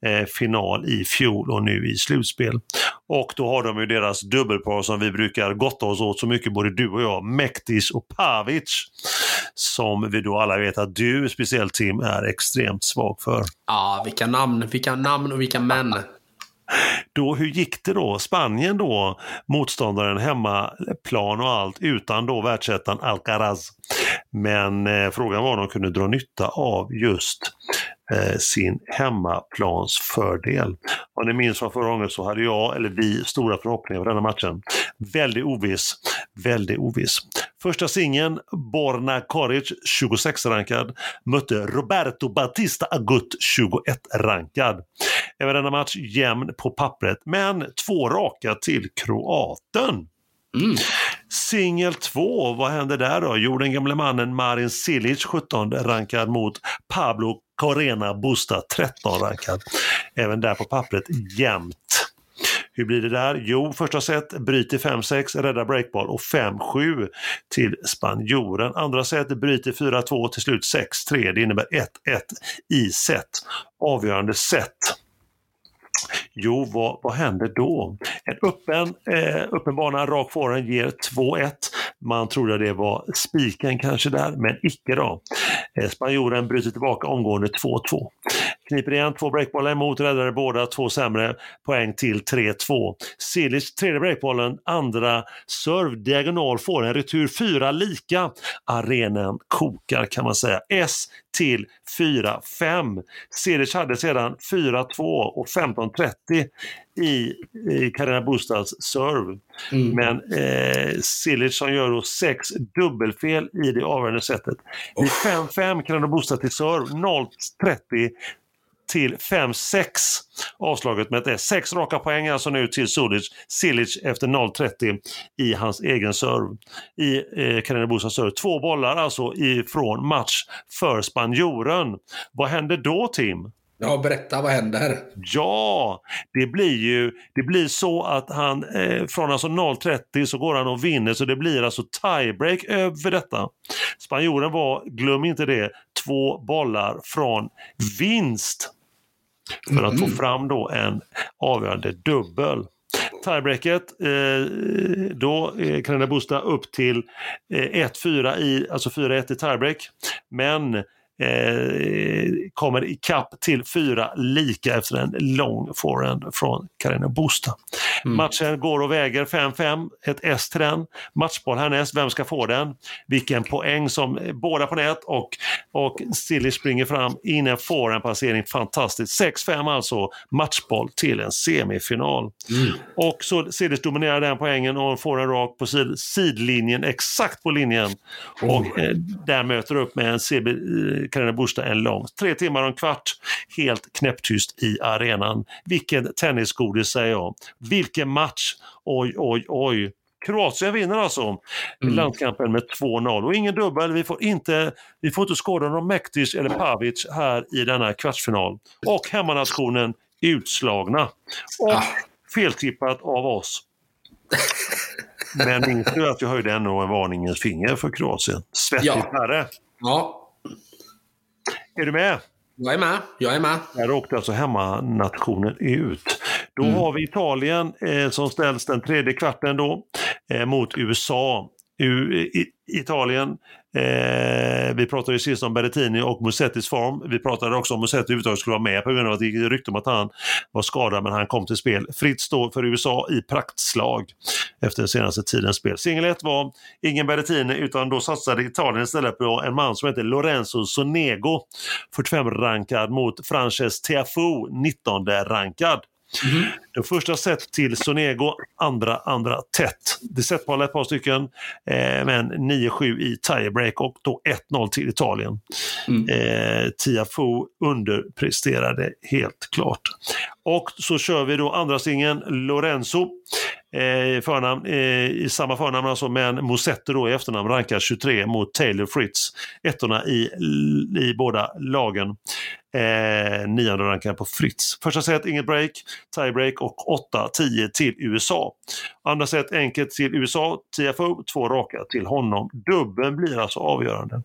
Eh, final i fjol och nu i slutspel. Och då har de ju deras dubbelpar som vi brukar gotta oss åt så mycket, både du och jag, Mektis och Pavic. Som vi då alla vet att du, speciellt Tim, är extremt svag för. Ja, vilka namn, vilka namn och vilka män. Då, hur gick det då? Spanien då, motståndaren hemmaplan och allt utan då världsettan Alcaraz. Men eh, frågan var om de kunde dra nytta av just eh, sin hemmaplans fördel. Om ni minns från förra gången så hade jag, eller vi, stora förhoppningar på denna matchen. Väldigt oviss, väldigt oviss. Första singeln, Borna Koric, 26-rankad, mötte Roberto Batista Agut, 21-rankad. Även denna match jämn på pappret, men två raka till kroaten. Mm. Singel 2, vad hände där då? Jo, den gamle mannen Marin Cilic, 17 rankad mot Pablo Carena Busta, 13 rankad. Även där på pappret jämnt. Hur blir det där? Jo, första set bryter 5-6, räddar breakball och 5-7 till spanjoren. Andra set bryter 4-2 till slut 6-3. Det innebär 1-1 i set. Avgörande set. Jo, vad, vad händer då? En öppen, eh, öppen bana, rak forehand ger 2-1. Man trodde det var spiken kanske där, men icke då. Eh, spanjoren bryter tillbaka omgående 2-2. Kniper igen, två breakbollar emot, räddade båda, två sämre poäng till 3-2. Silic, tredje breakbollen, andra serve, diagonal får en retur, fyra lika. Arenan kokar kan man säga. S till 4-5. Silic hade sedan 4-2 och 15-30 i, i Carina Bustas serve. Mm. Men eh, Silic som gör då sex dubbelfel i det avgörande sättet. I 5-5 Carina Busta till serve, 0-30 till 5-6 avslaget med ett S. Sex raka poäng alltså nu till Sulic. Silic efter 0-30 i hans egen serve. I eh, Carina serve. Två bollar alltså ifrån match för spanjoren. Vad händer då Tim? Ja, berätta, vad händer? Ja, det blir ju det blir så att han eh, från alltså 0-30 så går han och vinner så det blir alltså tiebreak över detta. Spanjoren var, glöm inte det, två bollar från vinst för att få fram då en avgörande dubbel. Tiebreaket, eh, då eh, kan den boosta upp till eh, 1-4 i, alltså 4-1 i tiebreak. Men eh, kommer ikapp till fyra lika efter en lång forehand från Carina Busta. Mm. Matchen går och väger 5-5, ett S till den. Matchboll härnäst, vem ska få den? Vilken poäng som båda på nät och, och Silly springer fram in en forehand-passering, fantastiskt. 6-5 alltså, matchboll till en semifinal. Mm. Och så Sillis dominerar den poängen och får en rak på sid sidlinjen, exakt på linjen. Oh. Och eh, där möter upp med en CB Carina Busta en lång. Tre timmar och en kvart, helt knäpptyst i arenan. Vilken tennisgodis säger jag. Vilken match! Oj, oj, oj. Kroatien vinner alltså mm. landskampen med 2-0 och ingen dubbel. Vi får inte, vi får inte skåda någon Mektic eller Pavic här i denna kvartsfinal. Och hemmanationen utslagna. Och ah. feltippat av oss. Men minns du att jag höjde ändå en varningens finger för Kroatien? Svettigt ja. herre. Ja. Är du med? Jag är med. Jag är med. Där åkte alltså hemmanationen ut. Då mm. har vi Italien eh, som ställs den tredje kvarten då eh, mot USA. Italien Eh, vi pratade ju sist om Berrettini och Musettis form. Vi pratade också om Musetti överhuvudtaget skulle vara med på grund av att det gick rykte om att han var skadad men han kom till spel. Fritt står för USA i praktslag efter den senaste tidens spel. Singel 1 var ingen Berrettini utan då satsade Italien istället på en man som heter Lorenzo Sonego, 45-rankad mot Frances Tiafoe, 19-rankad. Mm. Det första set till Sonego, andra andra tätt. Det setboll ett par stycken, eh, men 9-7 i tiebreak och då 1-0 till Italien. Mm. Eh, Tiafoe underpresterade helt klart. Och så kör vi då andra singeln Lorenzo eh, förnamn, eh, i samma förnamn alltså, men Mosetti då i efternamn rankar 23 mot Taylor Fritz. Ettorna i, i båda lagen. Eh, nionde rankar på Fritz. Första set inget break, tiebreak och 8-10 till USA. Andra set enkelt till USA, TFO, två raka till honom. Dubben blir alltså avgörande.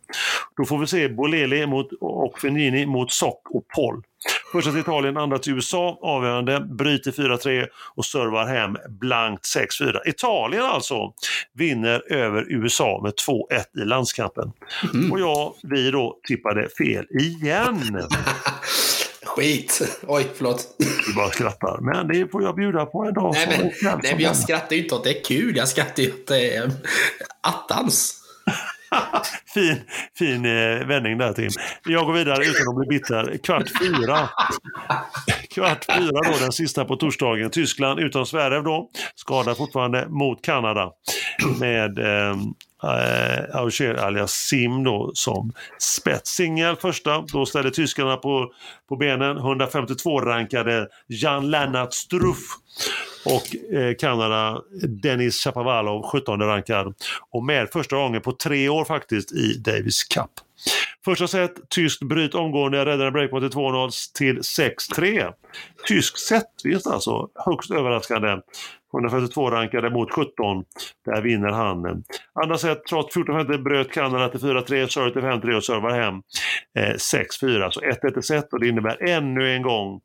Då får vi se Boleli mot, och Fenini mot Sock och Poll. Första till Italien, andra till USA, avgörande, bryter 4-3 och servar hem blankt 6-4. Italien alltså vinner över USA med 2-1 i landskampen. Mm. Och jag, vi då tippade fel igen. Skit! Oj, förlåt. Du bara skrattar. Men det får jag bjuda på en dag. Nej, men, nej, men jag skrattar ju inte åt det är kul. Jag skrattar ju åt det är attans. fin fin eh, vändning där Tim. Jag går vidare utan att bli bitter. Kvart fyra. Kvart fyra då, den sista på torsdagen. Tyskland utan Zverev då. Skadad fortfarande mot Kanada. Med eh, eh, Auger alias Sim då som spetssingel första. Då ställer tyskarna på, på benen 152-rankade Jan-Lennart Struff och eh, Kanada Denis Shapovalov 17 rankad och med första gången på tre år faktiskt i Davis Cup. Första set, tyskt bryt omgående, räddar en breakpoint till 2-0 till 6-3. Tysk setvinst alltså, högst överraskande. 142 rankade mot 17. Där vinner han. Andra set, trots 14-15 bröt Kanada till 4-3, serve till 5-3 och servar hem eh, 6-4. Så 1-1 set och det innebär ännu en gång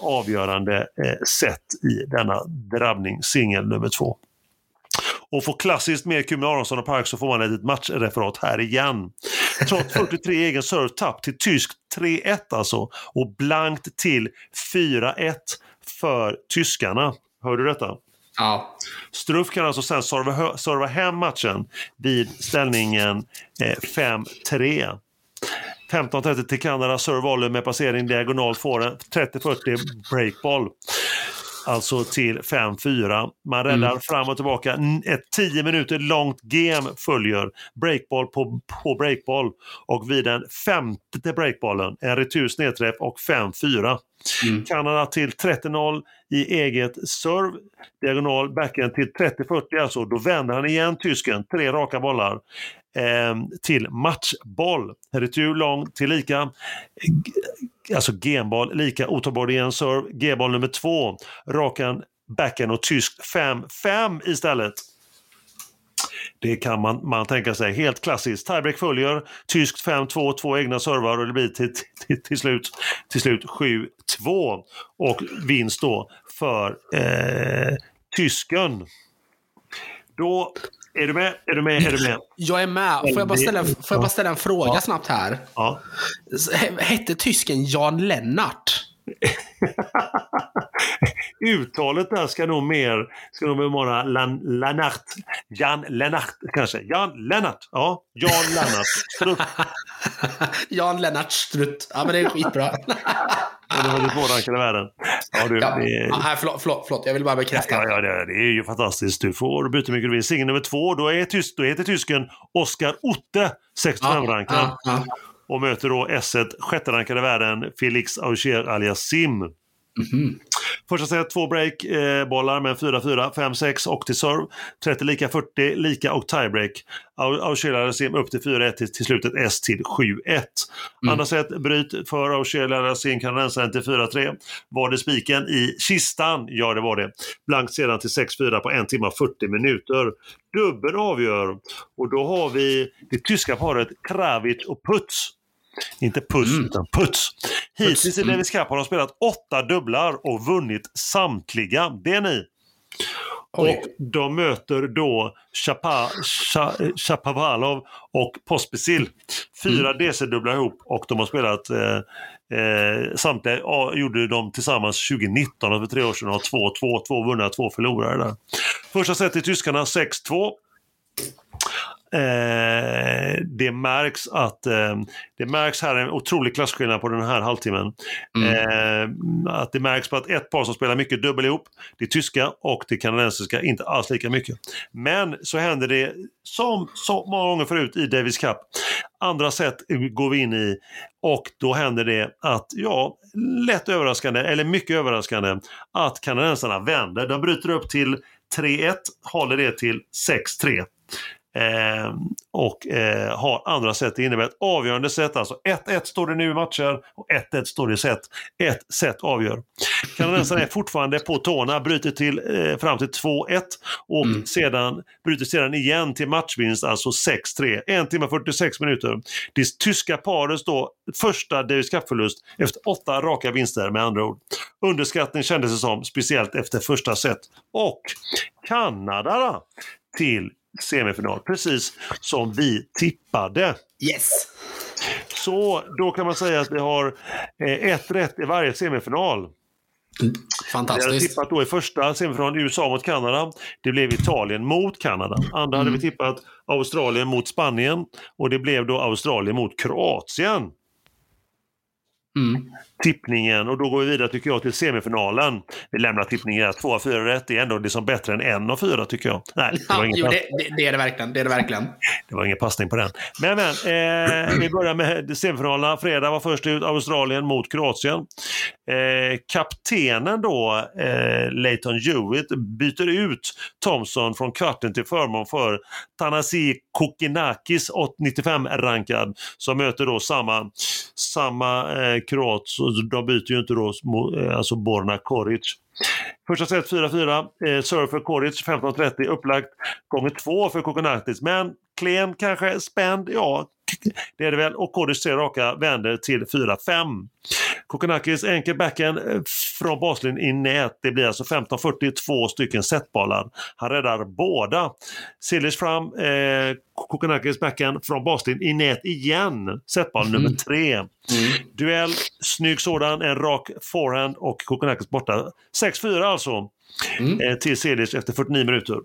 avgörande eh, set i denna drabbning, singel nummer två. Och får klassiskt med Kumin Aronsson och Park så får man ett matchreferat här igen. Trots 43 egen serve-tapp till tyskt 3-1 alltså och blankt till 4-1 för tyskarna. Hör du detta? Ja. Struff kan alltså sen serva, serva hem matchen vid ställningen eh, 5-3. 15-30 till Kanada, serve med passering diagonalt får en 30-40 breakball alltså till 5-4. Man räddar mm. fram och tillbaka. Ett 10 minuter långt game följer. Breakball på, på breakball och vid den femte breakballen en retur snedträff och 5-4. Mm. Kanada till 30-0 i eget serve. Diagonal backhand till 30-40 alltså. Då vänder han igen tysken, tre raka bollar eh, till matchboll. Retur lång till lika alltså genboll lika otagbar i en serve. G-boll nummer två, rakan, backhand och tysk 5-5 istället. Det kan man, man tänka sig. Helt klassiskt. Tiebreak följer. Tyskt 5-2, två egna servar och det blir till, till, till slut, till slut 7-2. Och vinst då för eh, tysken. Då är du med? Är du med? Är du med? Jag är med. Får jag bara ställa, en- får jag bara ställa en fråga snabbt här? Ja. Hette tysken Jan Lennart? Uttalet där ska nog mer, ska nog vara Lan, Lennart. Jan Lennart kanske. Jan Lennart. Ja, Jan Lennart. Strutt. Jan Lennart Strutt. Ja, men det är skitbra. Det var ditt vårdankare i världen. Ja, du, Ja, det, ja, förlåt, förlåt, förlåt, jag vill bara bekräfta. Ja, ja det, det är ju fantastiskt. Du får byta mycket du vill. Singel nummer två, då, är tysk, då heter tysken Oskar Otte, 65-rankad. ja, ja. Och möter då S1, sjätte-rankade världen, Felix Auger alias Sim. Mhm. Första set, två break, eh, med 4-4, 5-6 och till serve. 30 lika, 40 lika och tiebreak. Au- Auger alias Sim upp till 4-1 till, till slutet, S till 7-1. Andra set, bryt för Auger alias Sim, kanadensaren till 4-3. Var det spiken i kistan? Ja, det var det. Blankt sedan till 6-4 på en timme och 40 minuter. Dubbel avgör och då har vi det tyska paret Kravic och Puts. Inte Puss, utan Puts. Hittills i Davis Cup har de spelat åtta dubblar och vunnit samtliga. Det är ni. Oj. Och de möter då Chapa, Cha- Chapovalov och Pospisil. Fyra DC-dubblar ihop och de har spelat eh, eh, samtliga ja, gjorde de tillsammans 2019, alltså för tre år sedan, har 2-2, två vunna, två förlorare där. Första set i tyskarna 6-2. Eh, det märks att eh, det märks här en otrolig klasskillnad på den här halvtimmen. Eh, att det märks på att ett par som spelar mycket dubbel ihop, det tyska och det kanadensiska, inte alls lika mycket. Men så händer det som så många gånger förut i Davis Cup. Andra set går vi in i och då händer det att, ja, lätt överraskande, eller mycket överraskande, att kanadensarna vänder. De bryter upp till 3-1, håller det till 6-3. Eh, och eh, har andra set. Det innebär ett avgörande set. Alltså 1-1 står det nu i matcher och 1-1 står det i set. Ett set avgör. Kanadensarna är fortfarande på tårna, bryter till, eh, fram till 2-1 och sedan bryter sedan igen till matchvinst, alltså 6-3. En timme 46 minuter. Det tyska parets då första Davis Cup-förlust efter åtta raka vinster med andra ord. Underskattning kändes det som, speciellt efter första set. Och Kanada till semifinal, precis som vi tippade. Yes! Så då kan man säga att vi har eh, ett rätt i varje semifinal. Vi hade Fantastiskt. tippat då i första semifinalen USA mot Kanada. Det blev Italien mot Kanada. Andra hade vi tippat Australien mot Spanien och det blev då Australien mot Kroatien. Mm. Tippningen och då går vi vidare tycker jag till semifinalen. Vi lämnar tippningen. Två av fyra rätt det är ändå liksom bättre än en av fyra tycker jag. Nej, det var ingen jo, det, det, det är det verkligen. Det är det verkligen. Det var ingen passning på den. Men, men eh, vi börjar med semifinalerna. Fredag var först ut Australien mot Kroatien. Eh, kaptenen då, eh, Leighton Hewitt, byter ut Thompson från kvarten till förmån för Tanasi Kokinakis, 95-rankad, som möter då samma, samma eh, kroat. Så de byter ju inte då, eh, alltså Borna Koric. Första set 4-4, eh, serve för Koric 15-30, upplagt gånger två för Kokonatis. Men klen kanske, spänd, ja det är det väl. Och Koric tre raka vänder till 4-5. Kokonakis enkel backhand eh, från baslinjen i nät. Det blir alltså 15-40, två stycken setbollar. Han räddar båda. Silic fram, eh, Kokonakis backhand från baslinjen i nät igen. Setboll nummer tre. Duell, snygg sådan, en rak forehand och Kokonakis borta. 6-4 alltså Mm. eh, till Selic efter 49 minuter.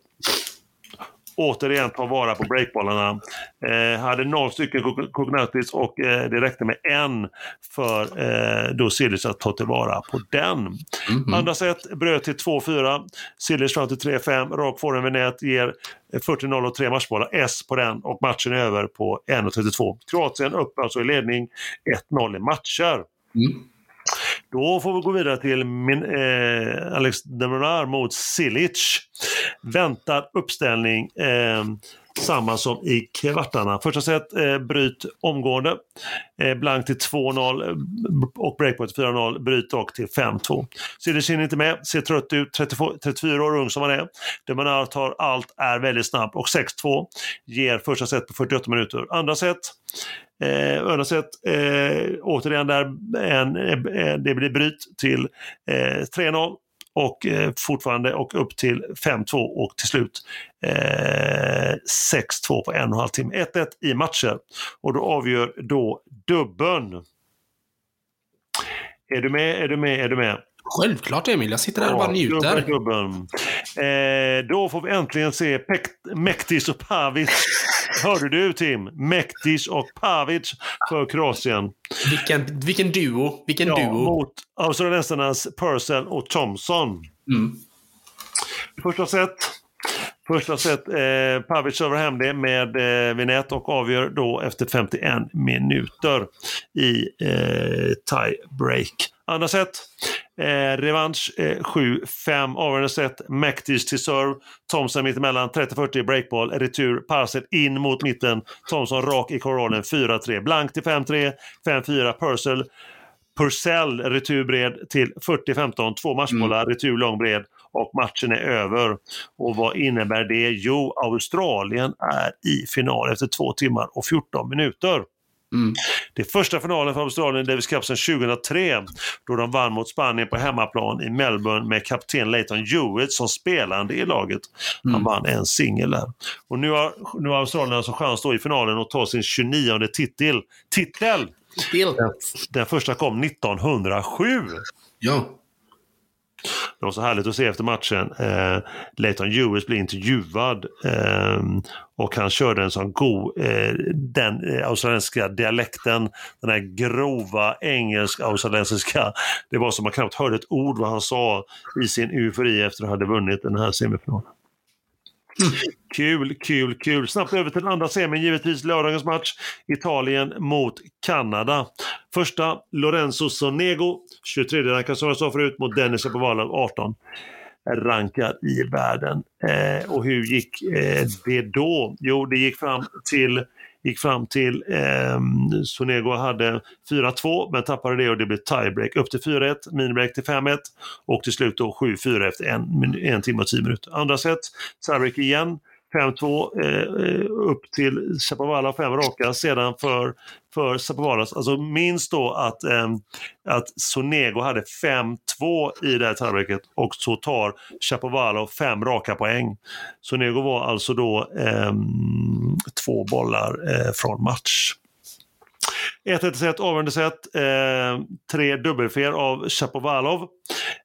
Återigen ta vara på breakbollarna. Eh, hade noll stycken Kokonatis och eh, det räckte med en för eh, då Silic att ta tillvara på den. Mhm. Andra set bröt till 2-4. Silic fram till 3-5. Rak forehand vid nät ger 40-0 och tre matchbollar. S på den och matchen är över på 1.32. Kroatien upp alltså i ledning 1-0 i matcher. Mm. Då får vi gå vidare till min, eh, Alex Demonar mot Silic. Väntad uppställning. Eh, samma som i kvartarna. Första set eh, bryt omgående. Eh, blank till 2-0 eh, och breakpoint 4-0. Bryt dock till 5-2. Silic är inte med, ser trött ut. 34, 34 år ung som han är. Demonar tar allt, är väldigt snabb och 6-2 ger första set på 48 minuter. Andra set Eh, andra set, eh, återigen där, en, en, det blir bryt till eh, 3-0 och eh, fortfarande och upp till 5-2 och till slut eh, 6-2 på en och en halv timme. 1-1 i matcher och då avgör då dubben. Är du med? Är du med? Är du med? Självklart Emil, jag sitter där och bara njuter. Dubben, eh, då får vi äntligen se Pek- Mektis och Pavic. Hörde du Tim? Mektis och Pavic för Kroatien. Vilken, vilken duo. Vilken Ja, duo. mot australiensarnas Purcell och Thompson. Mm. Första set. Första set, eh, Pavic servar hem det med eh, vinett och avgör då efter 51 minuter i eh, tie-break. Andra set, eh, revansch eh, 7-5, avgörande set, Mektis till serve, Thompson mittemellan, 30-40 breakball, retur, Parset in mot mitten, Thompson rak i korollen, 4-3, blank till 5-3, 5-4, Purcell. Purcell returbred till 40-15, två matchbollar, retur lång bred. Och matchen är över. Och vad innebär det? Jo, Australien är i final efter två timmar och 14 minuter. Mm. Det är första finalen för Australien i Davis Cup sedan 2003 då de vann mot Spanien på hemmaplan i Melbourne med kapten Leighton Hewitt som spelande i laget. Han Mm. vann en singel där. Och nu har, nu har Australien alltså chans då i finalen att ta sin 29 titel. Titel! Still. Den första kom 1907. Ja. Det var så härligt att se efter matchen. Eh, Leighton Lewis blev intervjuad eh, och han körde en sån god, eh, den eh, australiensiska dialekten, den här grova engelsk-australiensiska. Det var som man knappt hörde ett ord vad han sa i sin eufori efter att ha vunnit den här semifinalen. Kul, kul, kul. Snabbt över till den andra semin, givetvis lördagens match. Italien mot Kanada. Första, Lorenzo Sonego, 23 rankad som jag sa förut, mot Dennis Epovalov, 18 rankad i världen. Eh, och hur gick eh, det då? Jo, det gick fram till gick fram till eh, Sonego hade 4-2 men tappade det och det blev tiebreak upp till 4-1, minibreak till 5-1 och till slut då 7-4 efter en, en timme och 10 minuter. Andra set, tiebreak igen, 5-2 eh, eh, upp till Shapovalov, fem raka. Sedan för, för Chapovalov, alltså minst då att, eh, att Sonego hade 5-2 i det här tiebreaket och så tar Chapovalov fem raka poäng. Sonego var alltså då eh, två bollar eh, från match. 1-1 set, avgörande set, eh, tre dubbelfel av Chapovalov.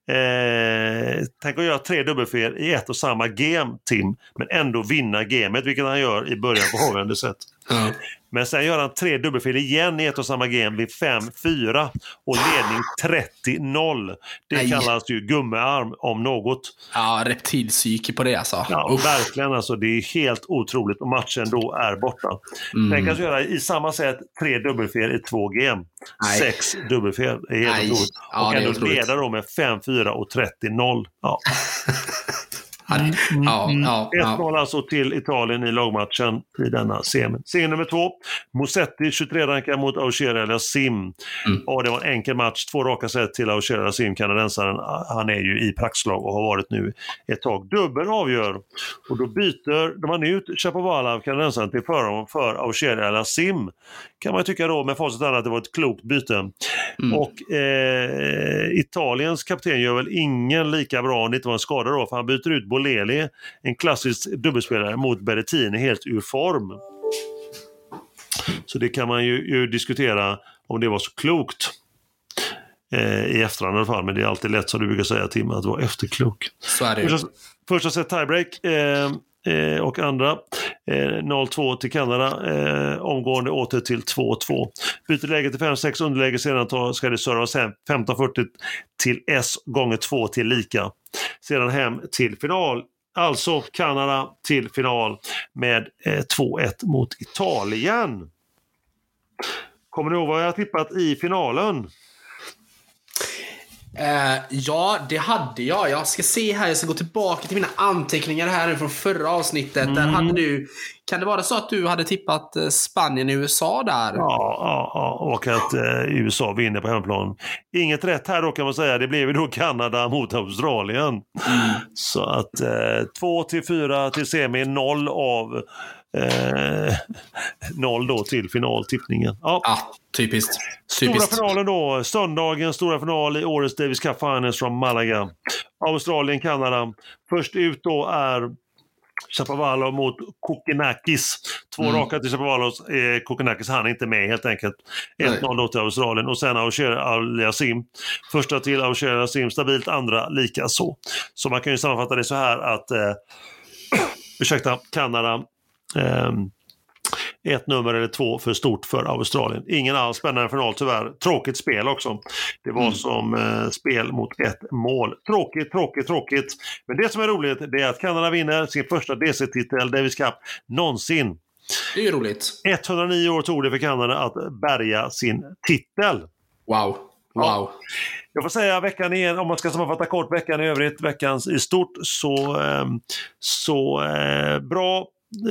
Eh, tänk att göra tre dubbelfel i ett och samma game, Tim, men ändå vinna gamet, vilket han gör i början på avgörande set. Ja. Men sen gör han tre dubbelfel igen i ett och samma game vid 5-4 och ledning 30-0. Det Nej. kallas ju gummiarm om något. ja, reptilpsyke på det alltså. Ja, Uff. verkligen alltså. Det är helt otroligt och matchen då är borta. Mm. Tänk att göra i samma sätt tre dubbelfel i två game. Nej. Sex dubbelfel. Det är helt Nej. otroligt. Ja, och ändå leda då med 5-4 och 30-0. Ja. Ja, det- ja, ja, ja. 1-0 alltså till Italien i lagmatchen i denna semi. Serie nummer två. Musetti 23 rankar mot Aucher Sim. Mm. Ja, det var en enkel match. Två raka set till Aucher Sim, kanadensaren. Han är ju i praktslag och har varit nu ett tag. Dubbel avgör. Och då byter de han ut Chapovalov, kanadensaren, till förmån för Aucher Sim. Kan man tycka då med facit att det var ett klokt byte. Mm. Och eh, Italiens kapten gör väl ingen lika bra om det inte var en skada då, för han byter ut Boleli, en klassisk dubbelspelare, mot Berrettini helt ur form. Så det kan man ju, ju diskutera om det var så klokt. Eh, I efterhand i alla fall, men det är alltid lätt som du brukar säga Tim, att vara efterklok. Så är det. Första, första set tiebreak eh, eh, och andra eh, 0-2 till Kanada. Eh, omgående åter till 2-2. Byter läge till 5-6 underläge sedan tar, ska det servas hem 15-40 till S gånger 2 till lika. Sedan hem till final. Alltså Kanada till final med eh, 2-1 mot Italien. Kommer ni ihåg vad jag tippat i finalen? Eh, ja, det hade jag. Jag ska se här, jag ska gå tillbaka till mina anteckningar här från förra avsnittet. Där Mm. hade du, kan det vara så att du hade tippat eh, Spanien och USA där? Ja, ja, ja, och att eh, USA vinner på hemmaplan. Inget rätt här då kan man säga. Det blev ju då Kanada mot Australien. Så att eh, 2 till 4 till semi, 0 av Eh, noll då till finaltippningen. Ja. Ah, typiskt. Stora typiskt. finalen då, söndagens stora final i årets Davis Cup Finals från Malaga. Australien, Kanada. Först ut då är Chapovalov mot Kokenakis. Två Mm. raka till Chapovalov. Eh, Kokenakis han är inte med helt enkelt. 1-0 då till Australien och sen Aucher Aliasim. Första till Aucher Aliasim stabilt, andra lika så. Så man kan ju sammanfatta det så här att eh, ursäkta, Kanada ett nummer eller två för stort för Australien. Ingen alls spännande final tyvärr. Tråkigt spel också. Det var Mm. som eh, spel mot ett mål. Tråkigt, tråkigt, tråkigt. Men det som är roligt det är att Kanada vinner sin första DC-titel, Davis Cup, någonsin. Det är ju roligt. 109 år tog det för Kanada att bärga sin titel. Wow. Wow. Jag får säga veckan igen, om man ska sammanfatta kort veckan i övrigt, veckan i stort, så, eh, så eh, bra.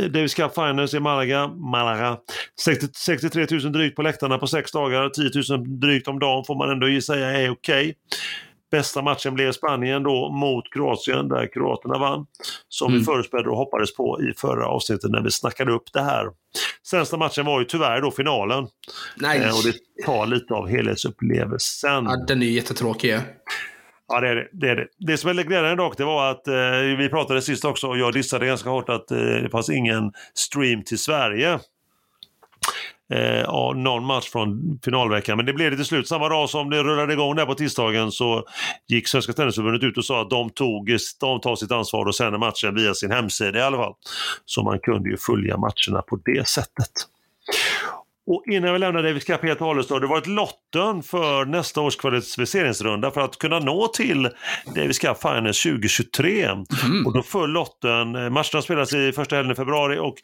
Davis Cup Finals i Malaga. Malaga. 60, 63 000 drygt på läktarna på sex dagar. 10 000 drygt om dagen får man ändå säga är okej. Bästa matchen blev Spanien då mot Kroatien där Kroaterna vann. Som Mm. vi förutspådde och hoppades på i förra avsnittet när vi snackade upp det här. Sämsta matchen var ju tyvärr då finalen. Nej. Eh, och det tar lite av helhetsupplevelsen. Ja, den är jättetråkig. Ja, det är det. Det, är det. det som är glädjande dock, det var att eh, vi pratade sist också och jag dissade ganska hårt att eh, det fanns ingen stream till Sverige. Eh, ja, någon match från finalveckan, men det blev det till slut. Samma dag som det rullade igång där på tisdagen så gick Svenska Tennisförbundet ut och sa att de, tog, de tar sitt ansvar och sänder matchen via sin hemsida i alla fall. Så man kunde ju följa matcherna på det sättet. Och innan vi lämnar Davis Cup helt och hållet så har det varit lotten för nästa års kvalificeringsrunda för att kunna nå till Davis Cup Finals 2023. Mm. Och då föll lotten, eh, matcherna spelas i första helgen i februari och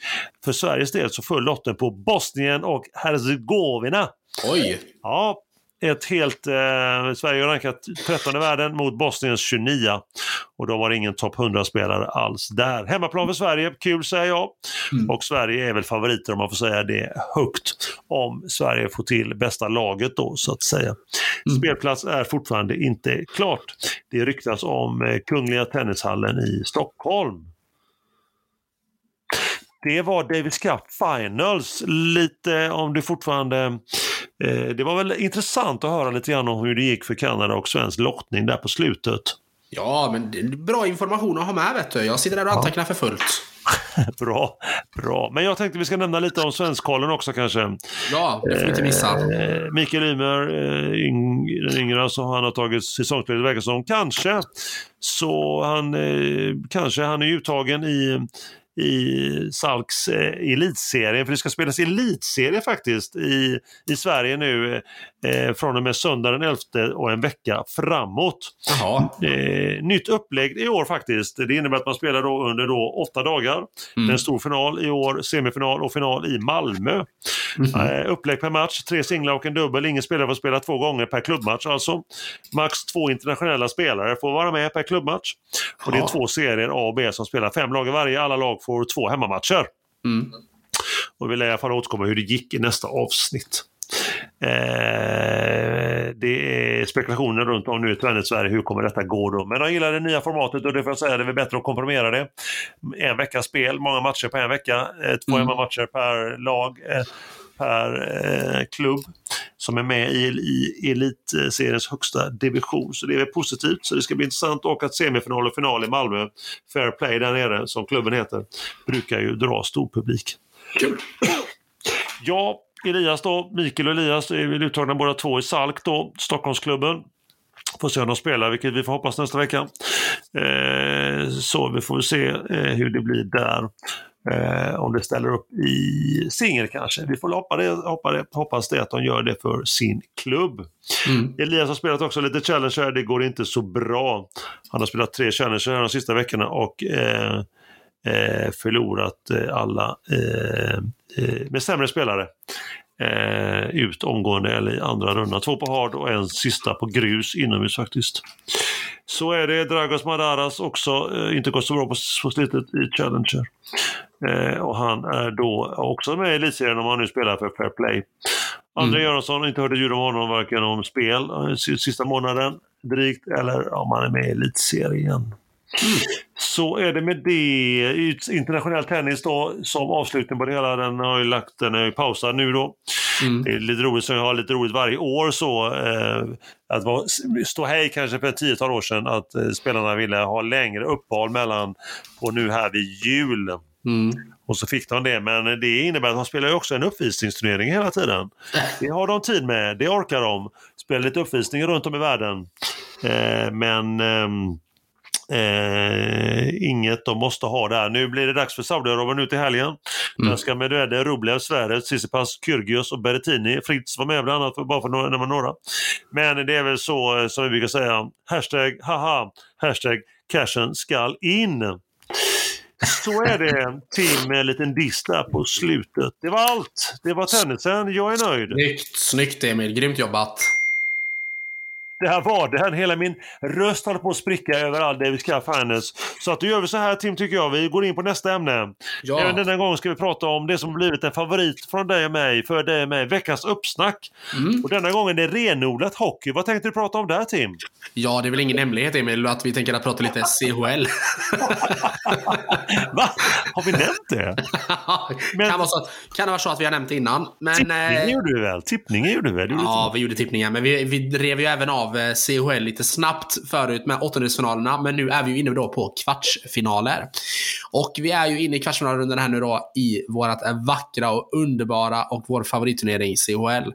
för Sveriges del så föll lotten på Bosnien och Herzegovina. Oj. Ja, ett helt, eh, Sverige har rankat 13 i världen mot Bosniens 29. Och då var det ingen topp 100-spelare alls där. Hemmaplan för Sverige, kul säger jag. Mm. Och Sverige är väl favoriter om man får säga det högt. Om Sverige får till bästa laget då så att säga. Mm. Spelplats är fortfarande inte klart. Det ryktas om eh, Kungliga Tennishallen i Stockholm. Det var Davis Cup Finals. Lite om du fortfarande... Eh, det var väl intressant att höra lite grann om hur det gick för Kanada och svensk lottning där på slutet. Ja, men det är bra information att ha med vet du. Jag sitter där och antecknar för fullt. bra, bra. Men jag tänkte vi ska nämna lite om svenskkollen också kanske. Ja, det får vi inte missa. Eh, Mikael Ymer, eh, yng, den yngre, så han har tagit säsongsspel, det verkar som. Kanske, så han, eh, kanske han är uttagen i i Salks eh, elitserie, för det ska spelas elitserie faktiskt i, i Sverige nu eh, från och med söndag den 11 och en vecka framåt. Eh, nytt upplägg i år faktiskt. Det innebär att man spelar då under då åtta dagar. Mm. En stor final i år, semifinal och final i Malmö. Mhm. Eh, upplägg per match, tre singlar och en dubbel. Ingen spelare får spela två gånger per klubbmatch alltså. Max två internationella spelare får vara med per klubbmatch. Och det är två serier A och B som spelar fem lag i varje. Alla lag får två hemmamatcher. Mm. Och vi lär i alla fall återkomma hur det gick i nästa avsnitt. Eh, det är spekulationer runt om nu i Tennis-Sverige. Hur kommer detta gå då? Men de gillar det nya formatet och det får jag säga, det är väl bättre att komprimera det. En veckas spel, många matcher på en vecka. Eh, två Mm. hemmamatcher per lag, eh, per eh, klubb som är med i, i elitseriens högsta division. Så det är väl positivt. Så det ska bli intressant att åka till semifinal och final i Malmö. Fair Play där nere, som klubben heter, brukar ju dra stor publik. Kul. Ja, Elias då, Mikael och Elias är väl uttagna båda två i Salk då, Stockholmsklubben. Får se om de spelar, vilket vi får hoppas nästa vecka. Eh, så vi får se eh, hur det blir där. Eh, om det ställer upp i singel kanske. Vi får hoppa det, hoppa det, hoppas det att de gör det för sin klubb. Mm. Elias har spelat också lite Challenger, det går inte så bra. Han har spelat tre Challenger de sista veckorna och eh, eh, förlorat eh, alla eh, eh, med sämre spelare. Ut omgående eller i andra rundan. Två på hard och en sista på grus inomhus faktiskt. Så är det Dragos Madaras också, inte gått så bra på, på slutet i Challenger. Eh, och han är då också med i elitserien om han nu spelar för Fair Play. André Mm. Göransson, inte hörde ljud om honom varken om spel sista månaden drygt eller om han är med i elitserien. Så är det med det. Internationell tennis då som avslutning på det hela, den har ju lagt, den är ju pausad nu då. Mm. Det är lite roligt, så jag har lite roligt varje år så. Eh, att stå hej kanske för ett tiotal år sedan att eh, spelarna ville ha längre uppehåll mellan på nu här vid jul. Mm. Och så fick de det, men det innebär att de spelar ju också en uppvisningsturnering hela tiden. Det har de tid med, det orkar de. Spela lite uppvisningar runt om i världen. Eh, men ehm, Eh, inget de måste ha där. Nu blir det dags för Saudiarabien nu till helgen. Mm. Där ska Medvedev, Rublev, Zverev, Tsitsipas, Kyrgios och Berrettini. Fritz var med bland annat, bara för några, några. Men det är väl så eh, som vi brukar säga, hashtag haha, hashtag cashen skall in. Så är det Tim med en liten diss där på slutet. Det var allt. Det var tennisen. Jag är nöjd. Snyggt, snyggt Emil. Grymt jobbat. Där var den. Hela min röst håller på att spricka över all Cup Finals. Så att då gör vi så här Tim, tycker jag. Vi går in på nästa ämne. Ja. Även denna gång ska vi prata om det som blivit en favorit från dig och mig, för dig och mig. Veckans uppsnack. Mm. Och denna gången är det renodlat hockey. Vad tänkte du prata om där Tim? Ja, det är väl ingen hemlighet Emil att vi tänker att prata lite CHL. Va? Har vi nämnt det? Men... kan, vara så, kan det vara så att vi har nämnt det innan. Men, tippningen eh... gjorde vi väl? Tippningen gjorde vi väl? Ja, vi gjorde tippningen. Men vi, vi drev ju även av av eh, CHL lite snabbt förut med åttondelsfinalerna, men nu är vi ju inne då på kvartsfinaler. Och vi är ju inne i kvartsfinalrundan här nu då i vårt vackra och underbara och vår favoritturnering CHL.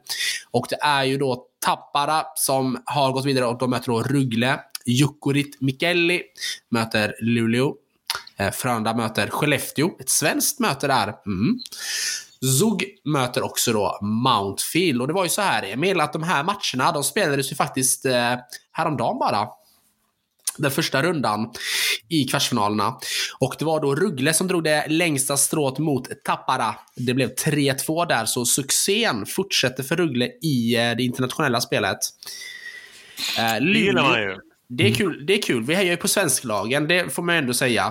Och det är ju då Tappara som har gått vidare och de möter då Ruggle. Jukurit Mikelli möter Luleå. Eh, Frölunda möter Skellefteå. Ett svenskt möte där. Mm. Zug möter också då Mountfield. Och det var ju så här, Emil, att de här matcherna, de spelades ju faktiskt eh, häromdagen bara den första rundan i kvartsfinalerna. Och det var då Ruggle som drog det längsta strået mot Tappara. Det blev 3-2 där, så succén fortsätter för Ruggle i eh, det internationella spelet. Eh, det gillar man ju. Det är kul. Det är kul. Vi hejar ju på svensklagen, det får man ändå säga.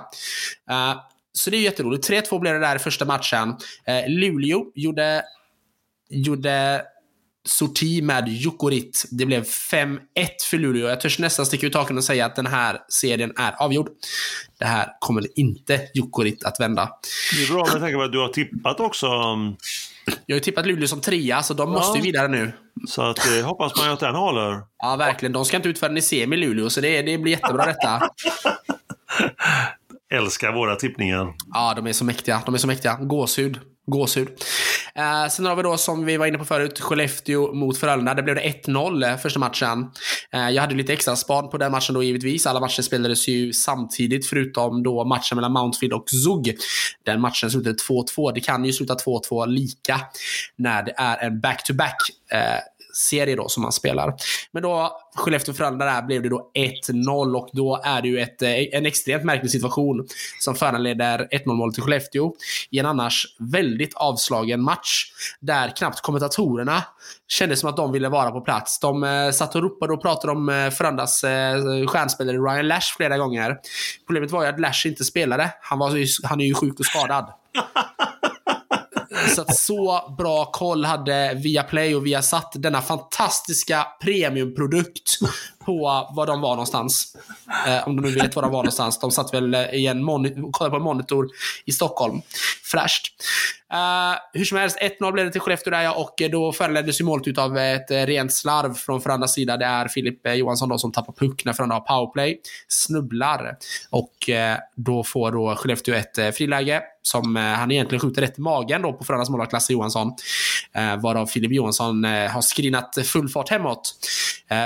Uh, så det är jätteroligt. 3-2 blev det där i första matchen. Eh, Luleå gjorde, gjorde sorti med Jukurit. Det blev 5-1 för Luleå. Jag törs nästan sticka ut taken och säga att den här serien är avgjord. Det här kommer inte Jukurit att vända. Det är bra med tanke på att du har tippat också. Jag har ju tippat Luleå som trea, så de ja. måste ju vidare nu. Så att, eh, hoppas man ju att den håller. Ja, verkligen. De ska inte ut förrän i semi Luleå, så det, det blir jättebra detta. älskar våra tippningar. Ja, de är så mäktiga. De är så mäktiga. Gåshud. Gåshud. Eh, sen har vi då, som vi var inne på förut, Skellefteå mot Frölunda. Där blev det 1-0 eh, första matchen. Eh, jag hade lite extra span på den matchen då givetvis. Alla matcher spelades ju samtidigt, förutom då matchen mellan Mountfield och Zug. Den matchen slutade 2-2. Det kan ju sluta 2-2 lika när det är en back-to-back. -back, eh, serie då som man spelar. Men då, Skellefteå-Frölunda där blev det då 1-0 och då är det ju ett, eh, en extremt märklig situation som föranleder 1-0 mål till Skellefteå i en annars väldigt avslagen match där knappt kommentatorerna kände som att de ville vara på plats. De eh, satt och ropade och pratade om eh, Frölundas eh, stjärnspelare Ryan Lash flera gånger. Problemet var ju att Lash inte spelade. Han, var, han är ju sjuk och skadad. Så att så bra koll hade Viaplay och Viasat, denna fantastiska premiumprodukt, på var de var någonstans. Eh, om de nu vet var de var någonstans. De satt väl i en kollade på en monitor i Stockholm. Fräscht. Uh, hur som helst, 1-0 blev det till Skellefteå där ja, och då föranleddes ju målet av ett rent slarv från Frölundas sida. Det är Filip eh, Johansson då som tappar puck när Frölunda har powerplay. Snubblar. Och uh, då får då Skellefteå ett uh, friläge som han egentligen skjuter rätt i magen då på Frölundas målvakt Lasse Johansson. Uh, varav Filip Johansson har skrinat full fart hemåt.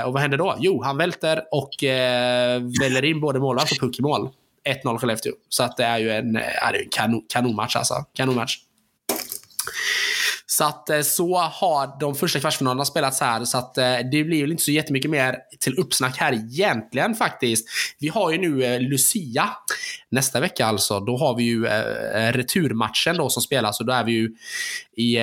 och vad händer då? Jo, han välter och eh, väller in både målvakt och puck i mål. 1-0 Skellefteå. Så att det är ju en, eh, är en kanon, kanonmatch alltså. Kanonmatch. Så att eh, så har de första kvartsfinalerna spelats här, så att eh, det blir väl inte så jättemycket mer till uppsnack här egentligen faktiskt. Vi har ju nu Lucia nästa vecka alltså. Då har vi ju returmatchen då som spelas och då är vi ju i,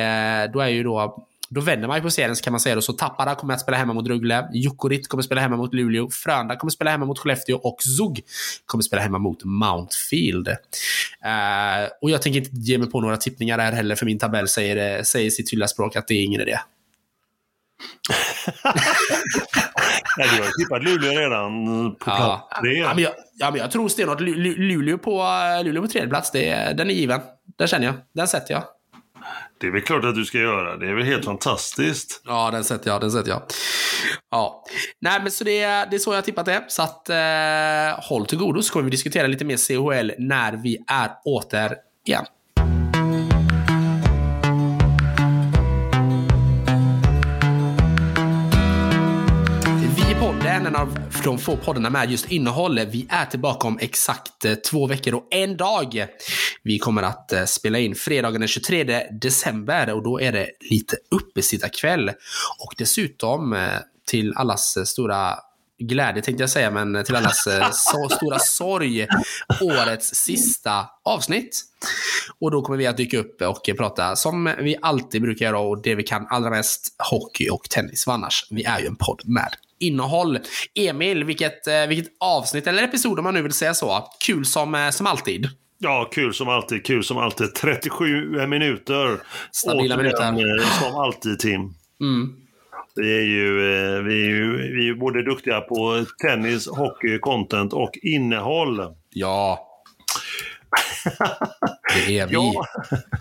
då är ju då då vänder man ju på serien kan man säga. Då. Så Tappara kommer att spela hemma mot Rögle. Jukurit kommer att spela hemma mot Luleå. Frölunda kommer att spela hemma mot Skellefteå. Och Zug kommer att spela hemma mot Mountfield. Uh, och jag tänker inte ge mig på några tippningar här heller, för min tabell säger, säger sitt tydliga språk att det är ingen idé. Nej, du har ju tippat Luleå redan på Ja. plats tre. Ja, men jag, ja, men jag tror stenhårt Lu- Lu- Luleå på, eh, Luleå på tredje plats. Det, den är given. Den känner jag. Den sätter jag. Det är väl klart att du ska göra. Det är väl helt fantastiskt. Ja, den sätter jag. Den sätter jag. Ja. Nej, men så det, är- det är så jag har tippat det. Så att eh, håll till godo så kommer vi diskutera lite mer CHL när vi är åter igen. I en av de få poddarna med just innehåll, vi är tillbaka om exakt eh, två veckor och en dag. Vi kommer att eh, spela in fredagen den 23 december och då är det lite uppesittarkväll. Och dessutom eh, till allas stora glädje tänkte jag säga, men till allas så stora sorg, årets sista avsnitt. Och då kommer vi att dyka upp och prata som vi alltid brukar göra och det vi kan allra mest, hockey och tennis. För annars, vi är ju en podd med innehåll. Emil, vilket, eh, vilket avsnitt eller episod om man nu vill säga så. Kul som, eh, som alltid. Ja, kul som alltid. Kul som alltid. 37 minuter. Stabila Återigen, minuter. eh, Som alltid, Tim. Mm. Vi är, ju, eh, vi, är ju, vi är både duktiga på tennis, hockey, content och innehåll. Ja. Det är vi. Ja.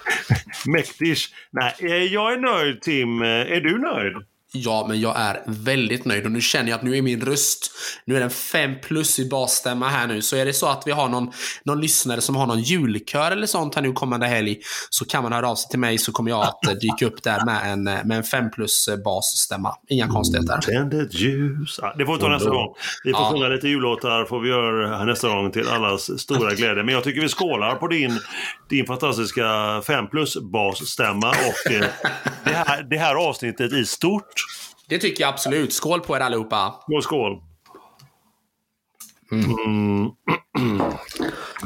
Mäktigt. Nej, eh, jag är nöjd, Tim. Eh, Är du nöjd? Ja, men jag är väldigt nöjd och nu känner jag att nu är min röst, nu är den fem plus i basstämma här nu. Så är det så att vi har någon, någon lyssnare som har någon julkör eller sånt här nu kommande helg så kan man höra av sig till mig så kommer jag att eh, dyka upp där med en, eh, med en fem plus eh, basstämma. Inga konstigheter. Tänd ett ljus. Ja, det får vi ta nästa gång. Vi får Ja. sjunga lite jullåtar får vi göra nästa gång till allas stora glädje. Men jag tycker vi skålar på din, din fantastiska 5 plus basstämma och det, här, det här avsnittet i stort. Det tycker jag absolut. Skål på er allihopa. Skål, skål.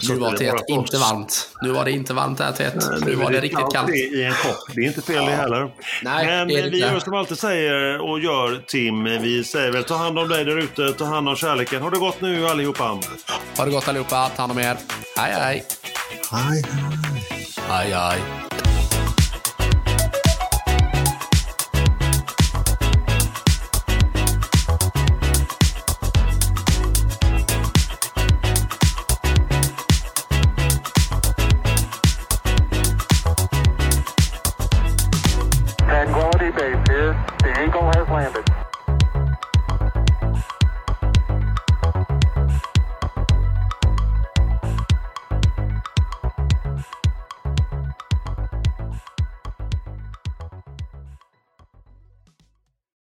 Nu var det inte varmt. Nu var det inte varmt här teet. Nu var det riktigt kallt. I en kopp. Det är inte fel det heller. Nej, Men det vi gör som alltid säger och gör Tim. Vi säger väl ta hand om dig där ute, ta hand om kärleken. Har det gott nu allihopa? Ha det gott allihopa. Ta hand om er. Hej, hej. Hej, Hej, hej. Tranquility The Eagle has landed.